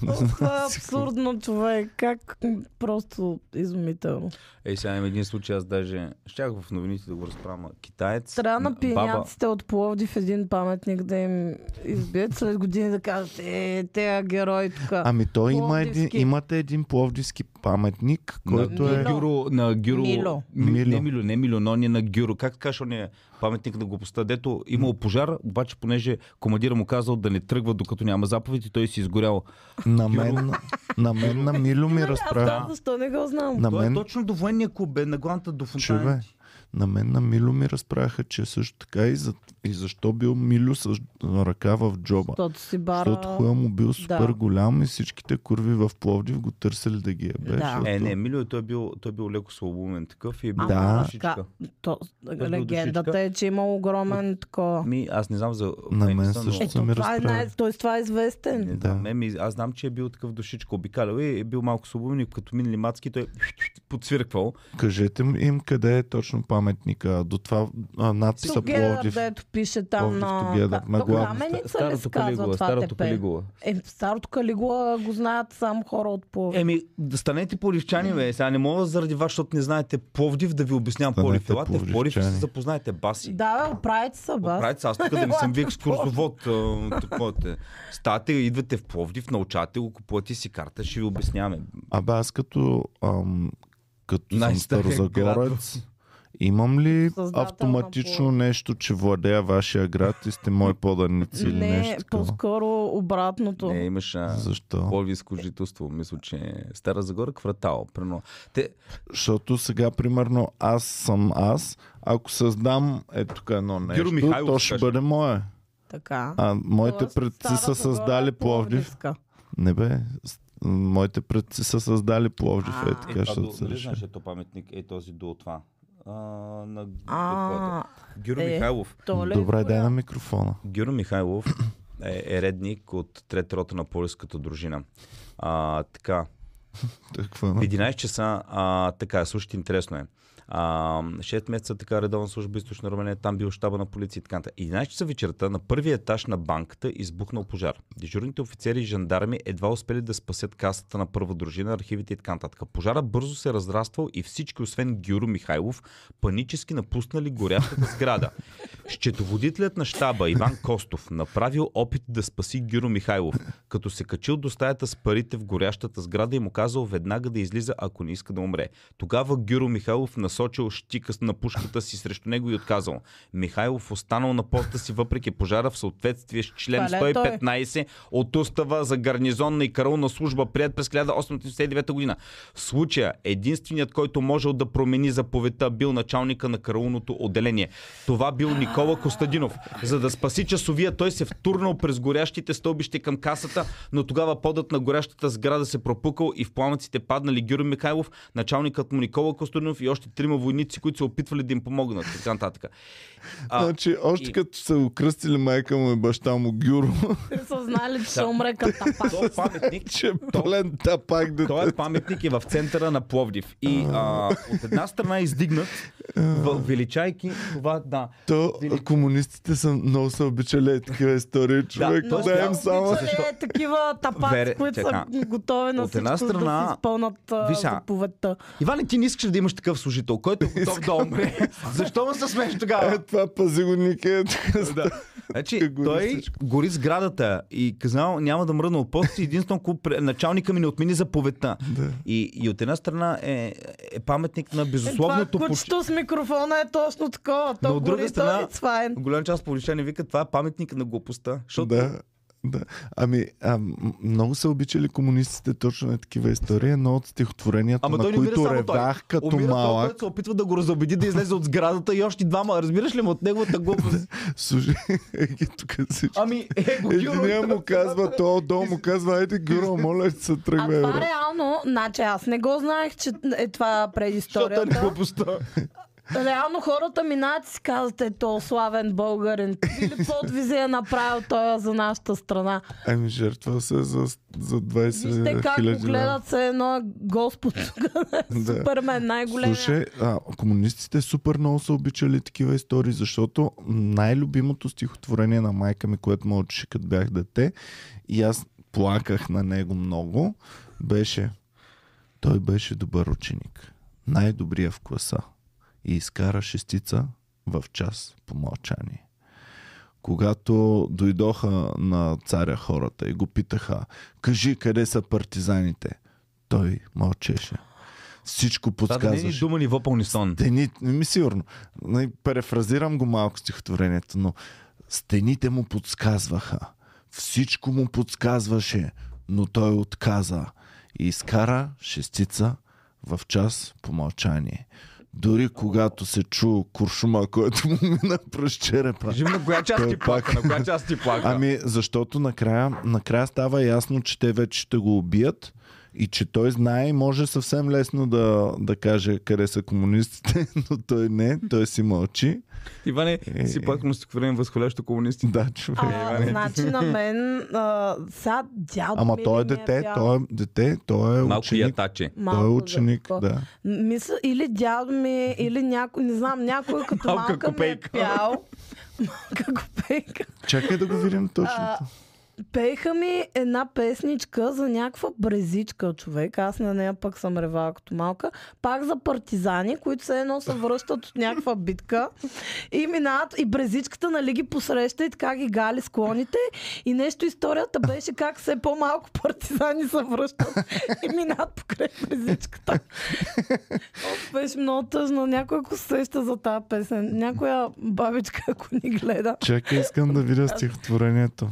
Това е абсурдно, човек. Как просто изумително. Ей, сега има един случай, аз даже щях в новините да го разправя. Китаец, Трябва на м, баба, от Пловдив един паметник да им избият след години да кажат, е, те герои тук. Ами той има един, имате един пловдивски паметник, който на, е... на Гюро, на Гюро, Мило. Ми, Мило. Не Мило, не Мило, но он е на Гюро. Как кажеш, он е паметник на глупостта, дето имал пожар, обаче понеже командира му казал да не тръгва докато няма заповед и той си изгорял. На мен, на мен на Мило ми Аз разправя. да, защо не го знам? На Той е мен, точно до военния клуб, бе, на главната до Чуве, фонтаните. На мен на Мило ми разправяха, че също така и, за, и защо бил Мило с ръка в джоба. Защото си бара... Защото хуя му бил супер да. голям и всичките курви в Пловдив го търсили да ги ебе. Да. защото- Е, не, Мило той е бил, той е бил леко слабоумен такъв и е бил Да. душичка. Ка... То, бил легендата душичка. е, че има огромен такова. Ми, аз не знам за На мен но- също са ми това е, най... той това е известен. Не Да. ме, ми, аз знам, че е бил такъв душичка обикалял и е бил малко слабоумен и като минали мацки, той подсвирквал. Кажете им къде е точно паметника. До това а, надписа Together, Пловдив. дето пише там Пловдив на... Together, главната. Каменица ли се Старото казва това старото тепе? Калигула. Е, старото Калигула го знаят само хора от Пловдив. Еми, да станете пловдивчани, бе. Сега не мога заради вас, защото не знаете Пловдив, да ви обяснявам Пловдив. Елате в Пловдив и се запознаете баси. Да, бе, оправите се, бас. Правите се, аз тук да не съм ви екскурзовод. Ставате, идвате в Пловдив, научате го, купувате си карта, ще ви обясняваме. Абе аз като, ам, като съм старозагорец, имам ли Създател автоматично Пловдив. нещо, че владея вашия град и сте мои поданици или Не, нещо такова? по-скоро обратното. Не, имаш а, Защо? пловдивско жителство. Мисля, че е Стара Загора, квартал. Прено. Те, Защото сега, примерно, аз съм аз. Ако създам е тук едно нещо, Михайлов, то ще бъде мое. Така. А моите Тоест, предци са е създали Пловдив. Не бе, моите предци са създали Пловдив. Е А. така, а, ще до, се нали реши. знаеш, ето паметник е този до това. А, на А, Гюро е. Михайлов. то ли е Добре, дай на микрофона. Гюро Михайлов е, е редник от трета рота на полиската дружина. А, така, в има? 11 часа, а, така, слушайте, интересно е. А, 6 месеца така редовна служба източна Румъния, там бил щаба на полиция и така. нататък. 11 часа вечерта на първия етаж на банката избухнал пожар. Дежурните офицери и жандарми едва успели да спасят касата на първа дружина, архивите и така нататък. Пожара бързо се разраствал и всички, освен Гюро Михайлов, панически напуснали горящата сграда. Счетоводителят на щаба Иван Костов направил опит да спаси Гюро Михайлов, като се качил до стаята с парите в горящата сграда и му казал веднага да излиза, ако не иска да умре. Тогава Гюро Михайлов насочил щика на пушката си срещу него и отказал. Михайлов останал на поста си въпреки пожара в съответствие с член Това ли е той? 115 от устава за гарнизонна и караулна служба, прият през 1879 година. В случая единственият, който можел да промени заповедта, бил началника на караулното отделение. Това бил Никола Костадинов. За да спаси часовия, той се втурнал през горящите стълбища към касата, но тогава подът на горящата сграда се пропукал и в пламъците паднали Гюро Михайлов, началникът му Никола Костадинов и още трима войници, които се опитвали да им помогнат. Така нататък. А, Значи, още и- като са го кръстили майка му и баща му Гюро, са знали, че ще умре като тапак. този паметник че е пълен тапак дете. Той е паметник е в центъра на Пловдив. И а, от една страна е издигнат, величайки това, да. То Вели- комунистите са много са обичали е такива истории, човек. то Да, сега- им само... Е такива тапаци, Вере, които чака. са готови на От една всичко, да страна, си изпълнат заповедта. Иван, ти не искаш да имаш такъв служител, който е готов да умре. Защо му се смееш Е, тогава? това пази го Ники. Да. Значи, той всичко. гори сградата и казал, няма да мръдна от пост, единствено ако пре- началника ми не отмени заповедта. Да. И, и от една страна е, е паметник на Е, това безусловното почти. кучето с микрофона е точно такова. Но То от друга гори, страна- е файн. Голяма част повлечени вика, това е паметник на глупостта. Защото Да. Да. Ами, а, много са обичали комунистите точно на такива истории. Едно от стихотворенията, Ама на той които само той. ревах като Умира той, малък. който се опитва да го разобеди да излезе от сградата и още двама. Разбираш ли му от неговата глупост? Слушай, тук всички. Ами, е, го Единия му казва, то отдолу му казва, айде Гюро, моля ти се А тръгвай. това бре. реално, значи аз не го знаех, че е това Защото е предисторията. глупостта. Реално хората минават и си казват, е то славен българин. Или подвизи е направил той за нашата страна. Ами жертва се за, за 20 Вижте как го гледат се едно Господ. Да. Супермен, най-големия. Слушай, а, комунистите супер много са обичали такива истории, защото най-любимото стихотворение на майка ми, което ме учеше като бях дете, и аз плаках на него много, беше той беше добър ученик. Най-добрия в класа. И изкара шестица в час по мълчание. Когато дойдоха на царя хората и го питаха, кажи къде са партизаните, той мълчеше. Всичко Да, да не е ни дума ни сон. Стени, ми сигурно. Нали, Перефразирам го малко стихотворението, но стените му подсказваха. Всичко му подсказваше, но той отказа и изкара шестица в час по мълчание. Дори когато се чу куршума, който му мина през черепа. Кажи на коя част ти плака, пак. на коя част ти плака. Ами, защото накрая, накрая става ясно, че те вече ще го убият и че той знае и може съвсем лесно да, да каже къде са комунистите, но той не, той си мълчи. Иване, Е. си плакал на стихотворение възхвалящо комунисти. Да, човек. А, значи на мен а, сега дядо Ама той е ми дете, пял? той е дете, той е Малко ученик. ятаче. Той е ученик, за- да. Мисля, или дядо ми, или някой, не знам, някой като Малка малка, ми е копейка. пял. Малка копейка. Чакай да го видим точно. А, Пееха ми една песничка за някаква брезичка, човек. Аз на нея пък съм ревала като малка. Пак за партизани, които се едно се връщат от някаква битка. И минават, и брезичката, нали, ги посреща и така ги гали склоните. И нещо историята беше как все по-малко партизани се връщат и минават покрай брезичката. О, беше много тъжно. Някой ако се сеща за тази песен. Някоя бабичка, ако ни гледа. Чакай, искам да видя стихотворението.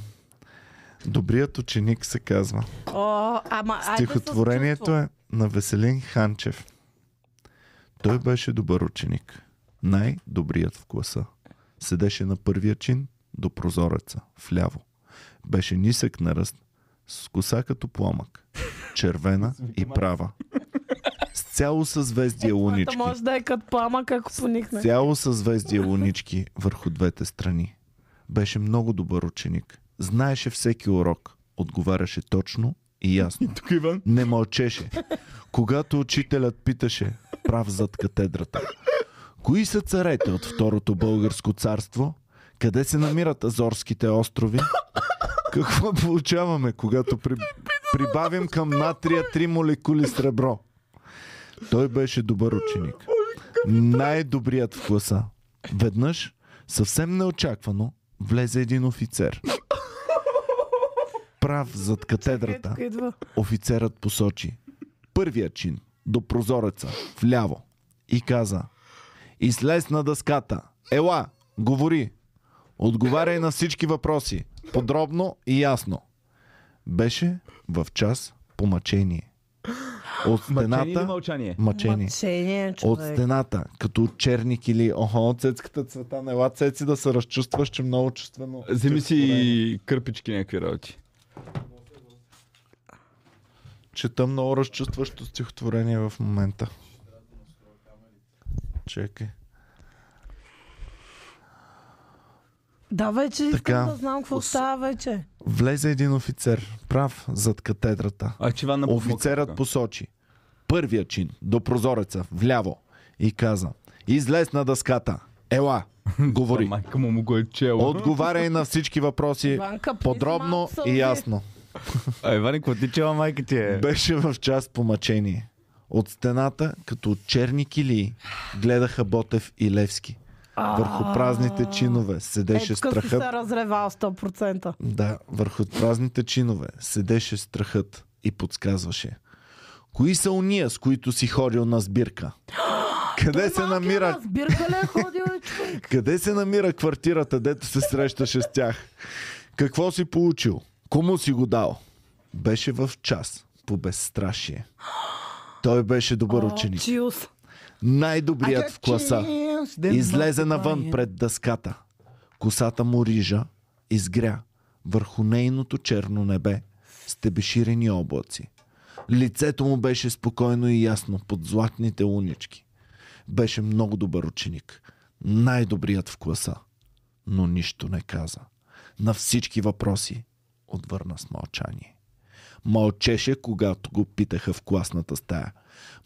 Добрият ученик се казва. О, ама, с Стихотворението е на Веселин Ханчев. Той беше добър ученик. Най-добрият в класа. Седеше на първия чин до прозореца, вляво. Беше нисък на ръст, с коса като пламък, червена и права. С цяло съзвездие лунички. Това може да е като пламък, ако поникне. Цяло съзвездие лунички върху двете страни. Беше много добър ученик. Знаеше всеки урок. Отговаряше точно и ясно. Тук Иван. Не мълчеше. Когато учителят питаше прав зад катедрата. Кои са царете от Второто българско царство? Къде се намират Азорските острови? Какво получаваме, когато при... прибавим към натрия три молекули сребро? Той беше добър ученик. Най-добрият в класа. Веднъж, съвсем неочаквано, влезе един офицер. Прав зад катедрата. Офицерът посочи първия чин до прозореца, вляво и каза Излез на дъската. Ела, говори. Отговаряй на всички въпроси. Подробно и ясно. Беше в час по мъчение. От Мъчение или стената... мълчание? Мъчение. Мъчение, От стената, като черник или охо, цецката цвета, ела цеци да се разчувстваш, че много чувствено. Вземи си кърпички някакви работи. Чета много разчувстващо стихотворение в момента. Чекай. Да, вече искам Така. да знам какво Ос- става вече. Влезе един офицер, прав зад катедрата. А, че на Офицерът посочи първия чин до прозореца, вляво и каза Излез на дъската. Ела, говори. Майка му му го е чело. Отговаряй на всички въпроси Иванка, подробно и ясно. А, Иване, какво ти чела майка ти е? Беше в час по мъчение. От стената, като от черни килии, гледаха Ботев и Левски. Върху празните чинове седеше страхът. се разревал 100%. Да, върху празните чинове седеше страхът и подсказваше. Кои са уния, с които си ходил на сбирка? Къде се намира, Сбирка ли е ходил е къде се намира квартирата, дето се срещаше с тях? Какво си получил? Кому си го дал? Беше в час по безстрашие. Той беше добър ученик. Чилс. Най-добрият в класа. Излезе навън пред дъската. Косата му рижа изгря върху нейното черно небе с тебеширени облаци. Лицето му беше спокойно и ясно под златните лунички. Беше много добър ученик. Най-добрият в класа. Но нищо не каза. На всички въпроси отвърна с мълчание. Мълчеше, когато го питаха в класната стая.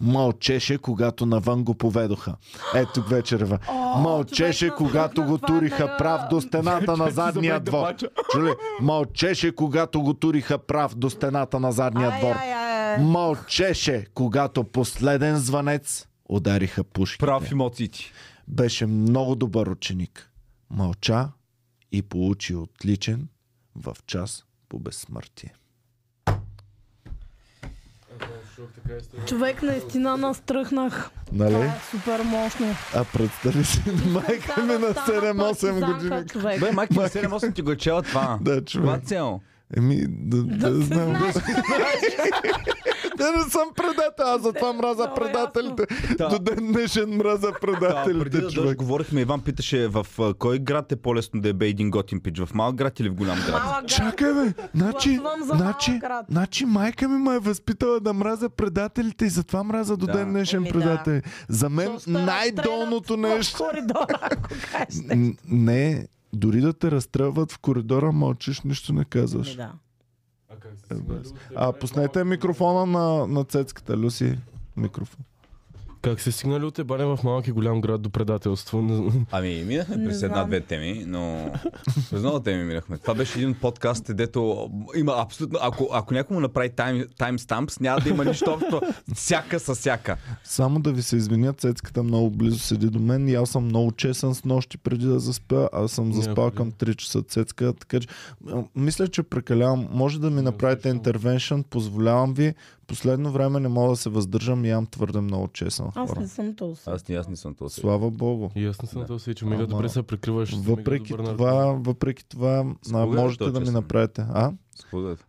Мълчеше, когато навън го поведоха. Ето тук вече рева. Мълчеше, когато го туриха да- прав до стената на задния двор. Чули? Мълчеше, когато го туриха прав до стената на задния двор. Мълчеше, когато последен звънец удариха пушките. Прав емоциите. Беше много добър ученик. Мълча и получи отличен в час по безсмъртие. Човек наистина настръхнах. Това Нали? е супер мощно. А представи си, майка ми на 7-8 години. Бе, майка ми 7-8 ти го е чела това. Да, Това човек. цел. Еми, да, да, да знам. Да не съм предател, аз затова мразя Много предателите. Да. До ден днешен мразя Да, предателите, преди да човек. говорихме, Иван питаше в а, кой град е по-лесно да е бе един готин пич? В малък град или в голям град? Малък град. Чакай, бе. Значи, значи, значи майка ми ме е възпитала да мразя предателите и затова мразя до Да. ден днешен Еми, да. предатели. За мен най-долното нещо... Не, дори да те разстрелват в коридора, мълчиш, нищо не казваш. Ами да. А, пуснете микрофона на, на цецката, Люси. Микрофон. Как се стигнали от ебане в малък и голям град до предателство? Ами, минахме през една-две теми, но през много теми минахме. Това беше един подкаст, където има абсолютно... Ако, ако някой му направи тайм, таймстампс, няма да има нищо общо. Всяка с всяка. Само да ви се извиня, цецката много близо седи до мен и аз съм много чесън с нощи преди да заспя. Аз съм заспал към 3 часа цецка, така че мисля, че прекалявам. Може да ми направите интервеншън, позволявам ви. Последно време не мога да се въздържам и ям твърде много чесън Аз хора. не съм толкова. Аз, аз не съм този. Слава Богу. И аз не съм Да. да. този, че мега добре се прикриваш. Въпреки това, наркотик. въпреки това, а, е можете този да ми направите. А?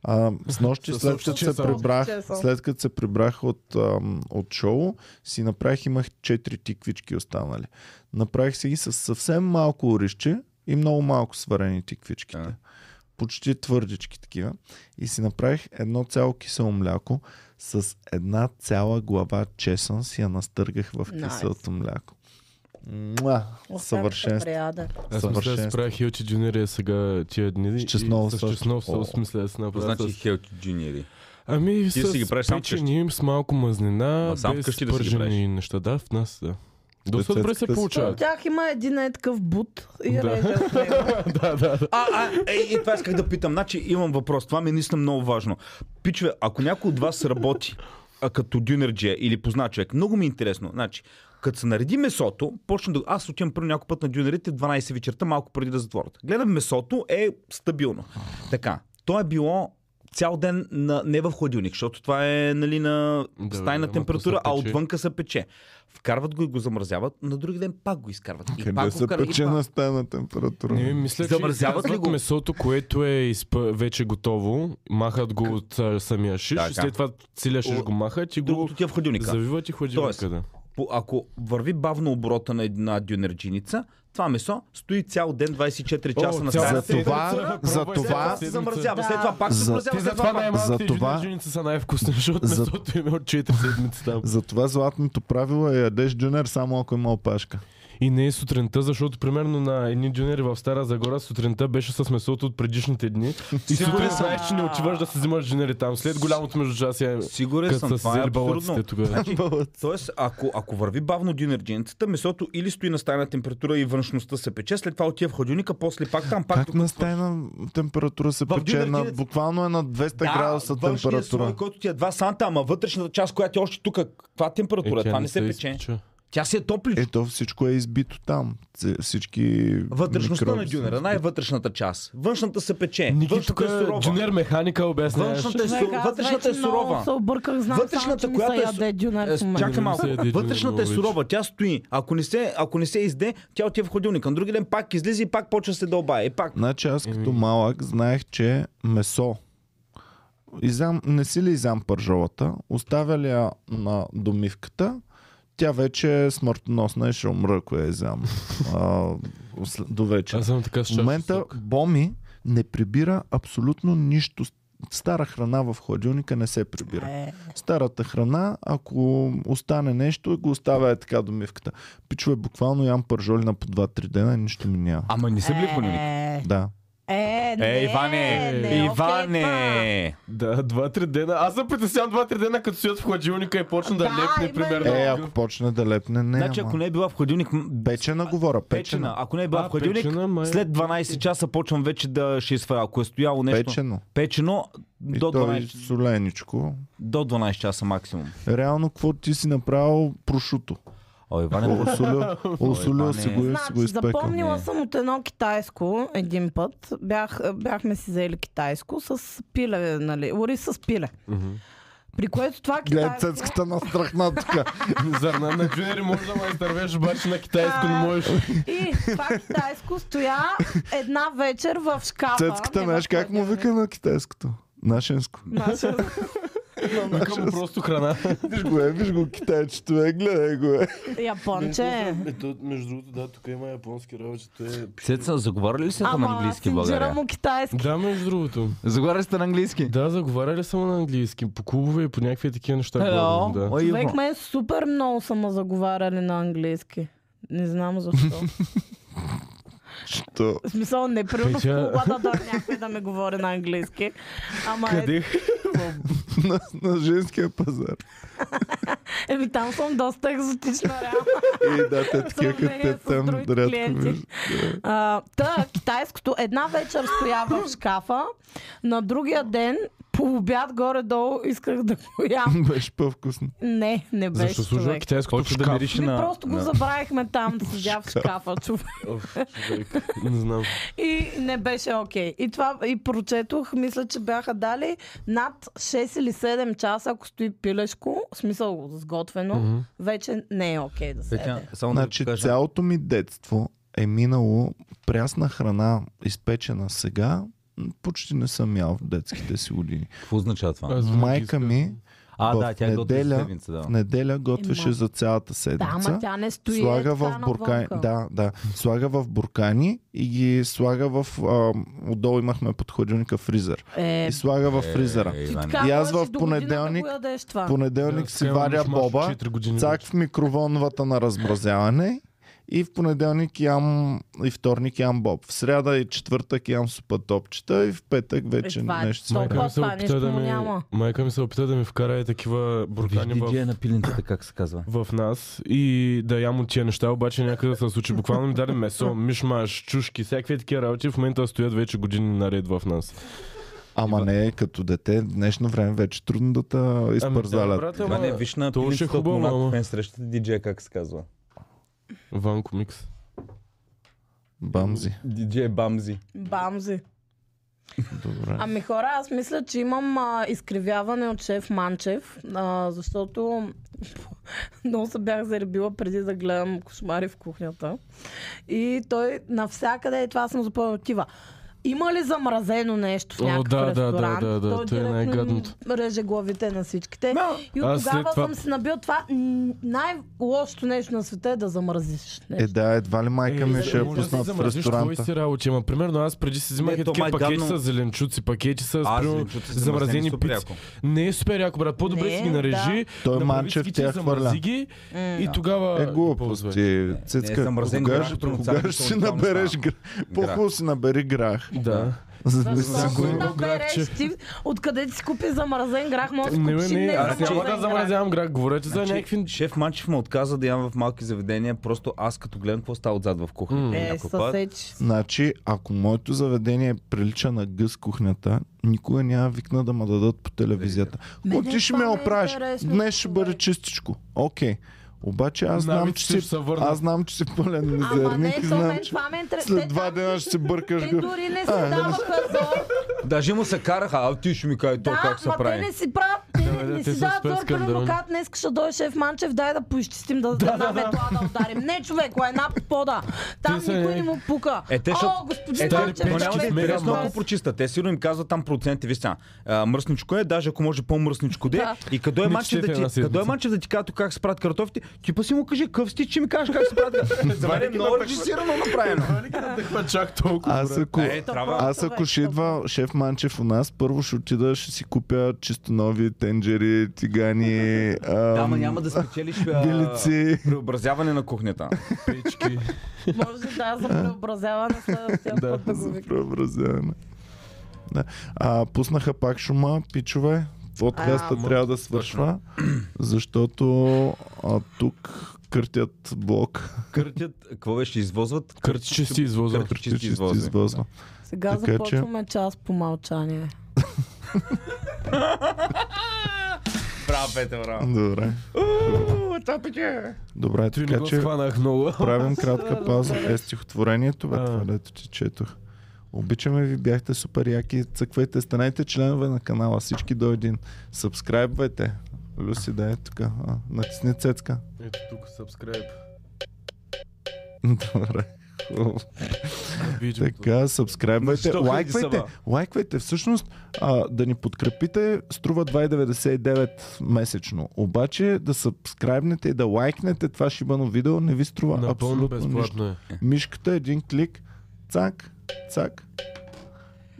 А, с нощи, след като се прибрах, след като се прибрах от, ам, от шоу, си направих, имах 4 тиквички останали. Направих си ги с съвсем малко оризче и много малко сварени тиквичките. А. Почти твърдички такива. И си направих едно цяло кисело мляко с една цяла глава чесън си я настъргах в киселото мляко. Муа, съвършенство. Аз мисля да правя Хилчи Джунирия сега тия дни. С и чеснова С със. чеснов със, мисля да Какво направя. значи Хелти Джуниори? Ами Ти с си ги правиш сам печени, с малко мазнина, А, сам без вкъщи да си ги пържени правиш? неща. Да, в нас, да. Доста добре се От получават. тях има един е такъв бут и Да. да, да, да. А, а, ей, и това исках да питам. Значи имам въпрос. Това ми е наистина много важно. Пичове, ако някой от вас работи а, като дюнерджия или познат човек, много ми е интересно. Значи, като се нареди месото, почна да... Аз отивам първо някой път на дюнерите в 12 вечерта, малко преди да затворят. Гледам месото, е стабилно. Така, то е било цял ден на, не в хладилник, защото това е нали, на Да, стайна ама температура, а отвънка се пече. Вкарват го и го замразяват, на други ден пак го изкарват. И Къде пак го се вкарват, и пече пак. на стайна температура? Не, мисля, че Замразяват ли го? месото, което е изпъ... вече готово, махат го от а, самия шиш Така. след това целият шиш го махат и го е в хладилника. завиват и хладилника. Тоест, Да. по, ако върви бавно оборота на една дюнерджиница, това месо стои цял ден 24 часа О, на цял стая. За това- за това- се замразява, след това пак се За- замразява, затова това най-малките За това- жунерджиници са най-вкусни, защото За- месото им е от 4 седмици там. Затова златното правило е ядеш джунер само ако има опашка. И не е сутринта, защото примерно на едни джунери в Стара Загора сутринта беше с месото от предишните дни. И Сигурен сутрин съм. знаеш, че не отиваш да се взимаш джунери там. След голямото междучасие, Сигурен съм, това е абсурдно. тогава. Тоест, ако, ако върви бавно дюнерджиницата, месото или стои на стайна температура и външността се пече, след това отива в хладилника, после пак там, пак Как на стайна температура се пече? На, буквално е на 200 градуса външният температура. слой, който ти е 2 санта, ама вътрешната част, която е още тук, каква температура? Е, това не се пече. Тя си е топличка. Ето всичко е избито там. Всички Вътрешността на микроби са дюнера, най-вътрешната част. Външната се пече. Ники тук Външната е сурова. джунер механика обясняваш. Външната е, Човек, су... аз вътрешната е сурова. Се обърках, знам Вътрешната, само, която е дюнер Е. Чакай малко. Вътрешната е сурова, тя стои. Ако не се, ако не се изде, тя отива в хладилника. На други ден пак излиза и пак почва да се дълбае. И пак. Значи аз като малък знаех, че месо изям, не си ли изям пържолата, оставя ли я на домивката, тя вече е смъртоносна и ще умра, ако я изям до вечер. Аз съм така с В момента. Боми не прибира абсолютно нищо. Стара храна в хладилника не се прибира. Е, Старата храна, ако остане нещо, го оставя е така домивката. Пичове, буквално ям пържоли на по 2-3 дена и нищо ми няма. Ама не са били в хладилник. Е, Да. Е, не, Е, Иване! не, окей, Иване! Да, два-три дена. Аз съм притеснявам два-три дена, като стоят в хладилника и почна да, Да, лепне, именно. примерно. Е, ако почне да лепне, не. Значи, ама. ако не е била в хладилник... м, Печена говоря, Печена. печена. Ако не е била А, в хладилник, печена, май. след 12 часа почвам вече да шисва. Ако е стояло нещо Печено. печено, И до то и 12, соленичко. до 12 часа максимум. Реално, какво ти си направил прошуто? О, Иване, осолил Иване. си го си го Значи, изпекал. запомнила Не. съм от едно китайско един път. Бях, бяхме си взели китайско с пиле, нали? Ори с пиле. При което това Гледай китайско... цецката настрахна тук. Зърна на джуниори може да ме изтървеш, обаче на китайско не можеш. И това китайско стоя една вечер в шкафа. Цецката, знаеш как му вика на китайското? Нашенско. Наше- Викам му просто храна. Виж го е, виж го китайчето е, гледай го е. Японче. Между другото, да, тук има японски работи. Е... Цеца, заговаряли ли сте на английски в България? му китайски. Да, между другото. Заговаряли сте на английски? Да, заговаряли съм на английски. По клубове и по някакви такива неща. Hello. Да. Ой, Човек ме е супер много са ме заговаряли на английски. Не знам защо. Що? В смисъл, не примерно в Петя- клуба да дойде някой да ми говори на английски. Ама е, Къде? на, на женския пазар. еми там съм доста екзотична реално. И да, те такива като те там другите рядко клиенти. виждат. А, та, китайското една вечер стоя в шкафа, на другия ден по обяд горе-долу исках да го ям. Беше по-вкусно. Не, не беше Защо служа китайското в Почва да мирише Ми на... просто го забравихме там, седя в шкафа, човек. Не знам. И не беше окей. И това и прочетох, мисля, че бяха дали над 6 или 7 часа, ако стои пилешко, в смисъл сготвено, Мгм. вече не е окей да се Петя, само да Значи кажа. цялото ми детство е минало прясна храна, изпечена сега, почти не съм ял в детските си години. Какво означава това? Майка ми А, в да, тя е неделя- седмица, да. в неделя готвеше Ема. за цялата Да, седмица. ама тя не стои слага е в буркани. Да, да. Слага в буркани и ги слага в... А, отдолу имахме под хладилника фризер. Е, И слага в фризера. Е, Иване. така И аз в понеделник- Да ядеш. Понеделник Да, си варя боба, 4 години цак в микроволновата на размразяване и в понеделник ям и вторник ям боб. В сряда и четвъртък ям супа топчета и в петък вече Е, това е нещо. Майка ми се опита да ми... няма. Майка ми се опита да ми вкара и такива буркани в на пиленцата, как се казва. в нас и да ям от тия неща, обаче някъде се случи. Буквално ми даде месо, мишмаш, чушки, всякакви такива работи в момента стоят вече години наред в нас. Ама не, като дете, днешно време вече трудно да те Ами да, изпързалят. брат, Това не, ама виж на то ще е хубаво, ама. срещате диджея, как се казва. Ванко микс. Бамзи. Диджей Бамзи. Бамзи. Добре. Ами хора, аз мисля, че имам а, изкривяване от шеф Манчев, а, защото много се бях заребила преди да гледам кошмари в кухнята. И той навсякъде, и това съм запомнила, отива. Има ли замразено нещо в О, някакъв да, да, ресторант? да, да, да, той това е директно най-гадното. реже главите на всичките. И от тогава това- съм си набил това. Най-лошото нещо на света е да замразиш нещо. Е, да, едва ли майка ми ще я може да си пуснат в замразиш твои ресторанта. си работи, ама примерно аз преди си взимах такива пакети гадно. с зеленчуци, пакети с А, примерно, замразени пици. Не е супер яко, брат. По-добре си ги нарежи, Той Манчев тя хвърля. и тогава Е, е Цецка, замразен кога, ще- си уникално набереш? По-хубаво си набери грах. Да. За да си Защо го... си набереш ти? Откъде ти си купи замразен грах? Може да Не, купиш бе, и не, аз няма да замразявам грах. Говорете за Значи, някакви... Шеф Манчев ме отказа да ям в малки заведения, просто аз като гледам какво става отзад в кухнята. Е, съсеч. Значи, ако моето заведение прилича на гъс кухнята, никога няма викна да ме дадат по телевизията. Мене О, ти ще ме е оправиш. Днес ще бъде чистичко. Окей. Обаче аз знам, че си, се върнат. аз знам, че си пълен Ама не, мизерник то знам, мен че това ме интересува. след два дена ще си бъркаш Те дори не нали? даваха зор. Даже му се караха, а ти ще ми кажи то Да, как се ма те прави. не си правят, те не не те си са дава супер твърд, примерно, когато днес ще дойде шеф Манчев, дай да поизчистим да, да, една метла да ударим. Не, човек, една пода. Там Те никой е. не му пука. Е, те, О, господин Е, те Манчев, е интересно, ако. Те сигурно им казват там проценти. Виж сега, а, мръсничко е, даже ако може по-мръсничко де. Да. И къде е Не манчев четете да ти, къде е манчев да ти казва как се правят картофите, ти па си му кажи къв си, че ми кажеш как се правят мен е много режисирано направено. Е, аз ако ще идва шеф Манчев у нас, първо ще отида, ще си купя чисто нови тенджери, тигани, Да, ама ам, няма да спечелиш а, билици. преобразяване на кухнята. Печки. Може да за преобразяване следващия Да. път да за преобразяване. Да. А, пуснаха пак шума, пичове. Подкаста А, трябва да свършва, защото а, тук къртят блок. Къртят, какво беше, извозват? Къртиче си извозват. Къртиче си Чисти извозват. извозва. Сега Така че- започваме час по мълчание. Браво, Петър, браво. Добре. Добре, Той не така че много. правим кратка пауза. Е стихотворението, бе, това дето ти четох. Обичаме ви, бяхте супер яки. Цъквайте, станете членове на канала. Всички до един. Сабскрайбвайте. Люси, да е тук. Натисни цецка. Ето тук, subscribe. Добре. Така, сабскрайбвайте, На 100 000 лайквайте, лайквайте. Всъщност, а, да ни подкрепите струва 2,99 месечно. Обаче да сабскрайбнете и да лайкнете това шибано видео не ви струва Напълно абсолютно нищо. безплатно е. Мишката, един клик, цак, цак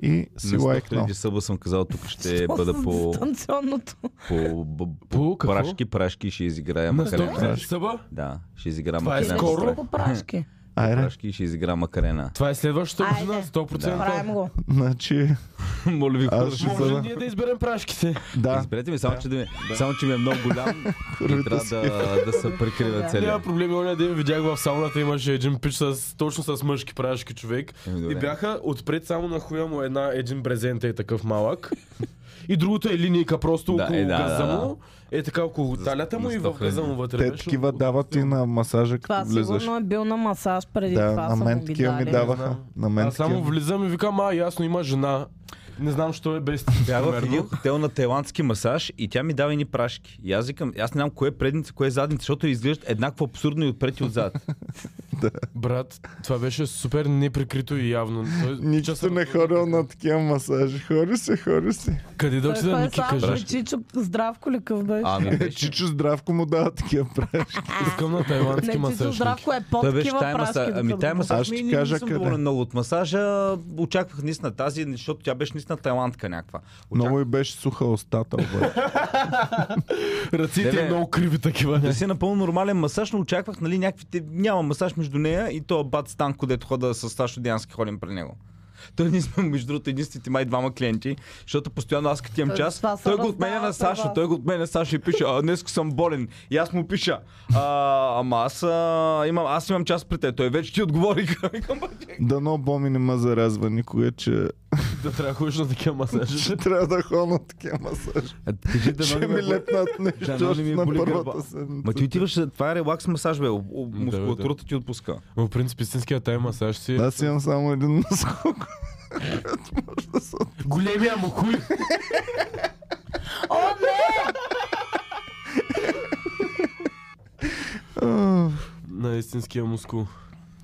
и си На 100 лайкнал. 000 съба съм казал, тук ще бъда по, дистанционното. по, по, По прашки, прашки ще изиграя На макарена. 100 000 съба? Да, ще изиграя Това е макарена. скоро? По прашки. Айде, Прашки и ще изиграя макарена. Това е следващата Айде. година, 100%. Правим го. значи, Моля ви, хора, ще Може ние да изберем прашките. Да, Изберете ми, само, че, да ми, само че ми е много голям и трябва да, да се прикрива Да. целия. Няма проблеми, оня ден видях в сауната имаше един пич с, точно с мъжки прашки човек. Добре. И бяха отпред само на хуя му една, един брезент е такъв малък. И другото е линейка просто Да, около е, да, газа да, да. Е така около талята му и в газа му вътре. те беше такива дават и на масажа, Това като влизаш. сигурно е бил на масаж преди Да, това. на са мен му ги такива ми дали. даваха. На мен Аз само такива. влизам и викам, а, ясно, има жена. Не знам, що е без Бях в един хотел на тайландски масаж и тя ми дава едни прашки. И аз викам, аз не знам кое е предница, кое е задница, защото изглеждат еднакво абсурдно и отпред и отзад. Брат, това беше супер неприкрито и явно. Той, Нито често- не ходил на такива масажи. Хори се, хори се. Къде да отида, е Ники, при Чичо Здравко ли къв беше? Ами Е, беше, Чичо Здравко му дава такива прашки. Искам на тайландски Чичо масаж. Ники. Здравко е под той беше такива тая прашки. Ами го- масаж Аз ще ми кажа къде. много от масажа. Очаквах наистина тази, защото тя беше наистина тайландка някаква. Много и беше суха устата, обаче. Ръците Леле. много криви такива. Да си напълно нормален масаж, но очаквах, нали, някакви... Няма масаж между нея и то бат Станко, дето хода с Сашо Дянски, ходим при него. Той ние сме, между другото, единствените май двама клиенти, защото постоянно аз като имам час, той го отменя на вас. той го отменя на Сашо и пише, а, днес съм болен. И аз му пиша, а, ама аз, а, имам, аз имам час при те. Той вече ти «Бе, Дано Боми не ме зарязва никога, че, Да трябва да ходиш на такива масажи. че трябва да ходя на такива масажи. кажи, дано Ще ме ми боли. лепнат нещо не още ми на първата седмица. Ма ти отиваш, това е релакс масаж, бе. Да, Мускулатурата ти отпуска. В принцип истинският тай масаж си... Аз имам само един наскок. Който може да се Големия му хуй! О, не! А, На истинския мускул.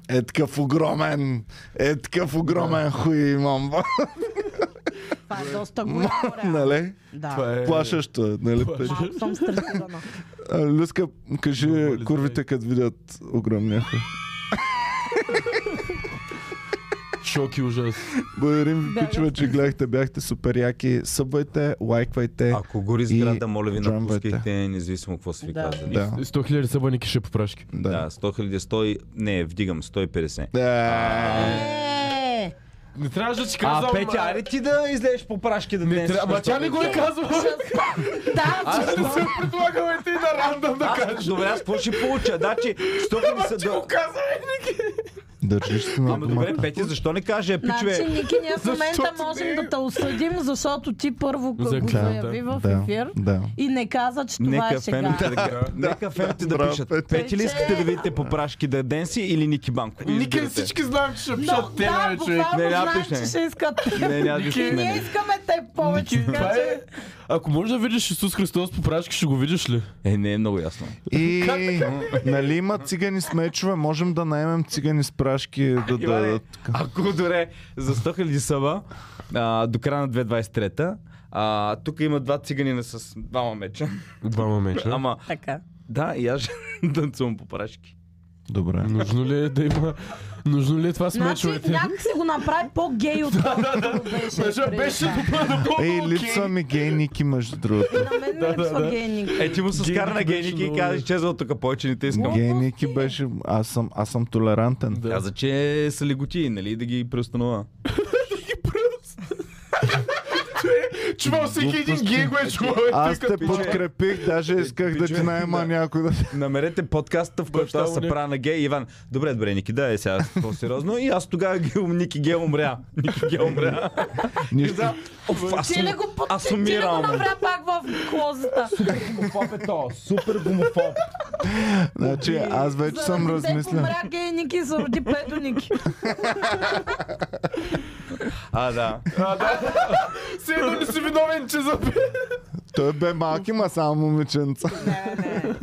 Е такъв огромен, е такъв огромен хуй имам. Това е доста голямо. нали? Да. Това е... Плашещо е, нали? Плашещо. Малко съм стресирана. Люска, кажи курвите, като видят огромния хуй. Шок и ужас. Благодарим ви, пичове, че гледахте, бяхте супер яки. Събвайте, лайквайте. Ако гори сграда, моля ви, напускайте, независимо какво са ви Да. казали. Да. 100 000 събаники ще попрашки. Да, Да. 100 хиляди, 100... Не, вдигам 150. Да. Е, Не трябваше да ти А, казвам... Петя, айде ти да излезеш по прашки да Не днес. трябва, ама тя не го е казвала. Да, Аз Ще се предлагаме ти на рандъм да кажеш. добре, аз какво ще получа? Значи, 100 хиляди са... Ти го каза. Държиш се на Ама добре. Пети, защо не каже, пичове? Значи, Ники, ние в момента можем не да те осъдим, защото ти първо За го заяви в ефир да. и не каза, че това Нека е шега. нека феновете да пишат. Петя. Пети ли искате да видите по прашки да Денси или Ники Банко? Ники всички знаем, че ще пишат те, да, бе, човек. Не, пишне. че ще искат. Не, пишат ние искаме те повече. Е... Ако можеш да видиш Исус Христос по прашки, ще го видиш ли? Е, не е много ясно. И нали има цигани с мечове, можем да наемем цигани с прашки да Иване, дадат. Ако добре, за 100 000 съба а, до края на 2023 а, тук има два циганина с двама меча. Двама меча. Ама, Така. да, и аз ще танцувам по прашки. Добре. Нужно ли е да има... Нужно ли е това с Значи мечовете? някак си го направи по-гей отколкото беше. Беше, преди беше това. добър, добър, Ей, липсва ми гей Ники, между другото. На мен ми липсва да. гей Ники. Е, ти му с Гейники кара на беше гейники и много каза, изчезва от тук, повече не те искам. Гей Ники беше... Аз съм, аз съм толерантен. Да. Каза, че са леготи, нали, да ги преустанова. Чувал всеки един гей го е чувал. Аз те подкрепих, даже исках да ти да. някой да... Намерете подкаста, в който аз се правя на гей. Иван, добре, добре, Ники, да е сега по-сериозно. И аз тогава Ники Ге умря. Ники Ге умря. Нищо. Оф, аз Ти ли го, под... аз ти ли го умирам. направи пак в клозета? Гомофоб е то, супер гомофоб. Значи аз вече съм Заради теб размислил. умря гей Ники се роди педо Ники. А, да. А, да. Все едно не си виновен, че за... Той бе малки, ма само момиченца. Не, не.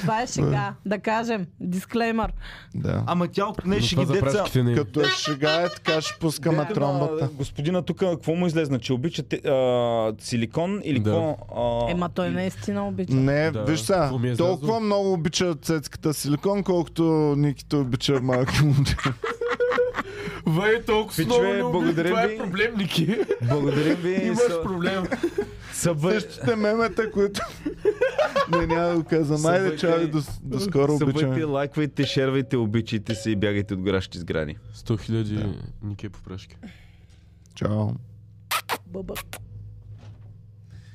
Това е шега. Да кажем. Дисклеймър. Да. Ама тя от не ще Това ги деца. е. Като е шега е така, ще пускаме Дето тромбата. на Господина тук, какво му излезна? Че обича а, силикон или Да. какво? Ема той наистина обича. Не, Да. виж сега, е толкова много обича цецката силикон, колкото Никито обича малки момчета. Вай, толкова Пичове, много обичам. благодарим Това ви. е проблем, Ники. Благодарим ви. Имаш Са- проблем. Събър... Същите мемета, които... Не, няма да го казвам. Айде, чао до, до скоро обичаме. лайквайте, шервайте, обичайте се и бягайте от горящи сгради. 100 хиляди Ники по прашки. Чао. Бъбък.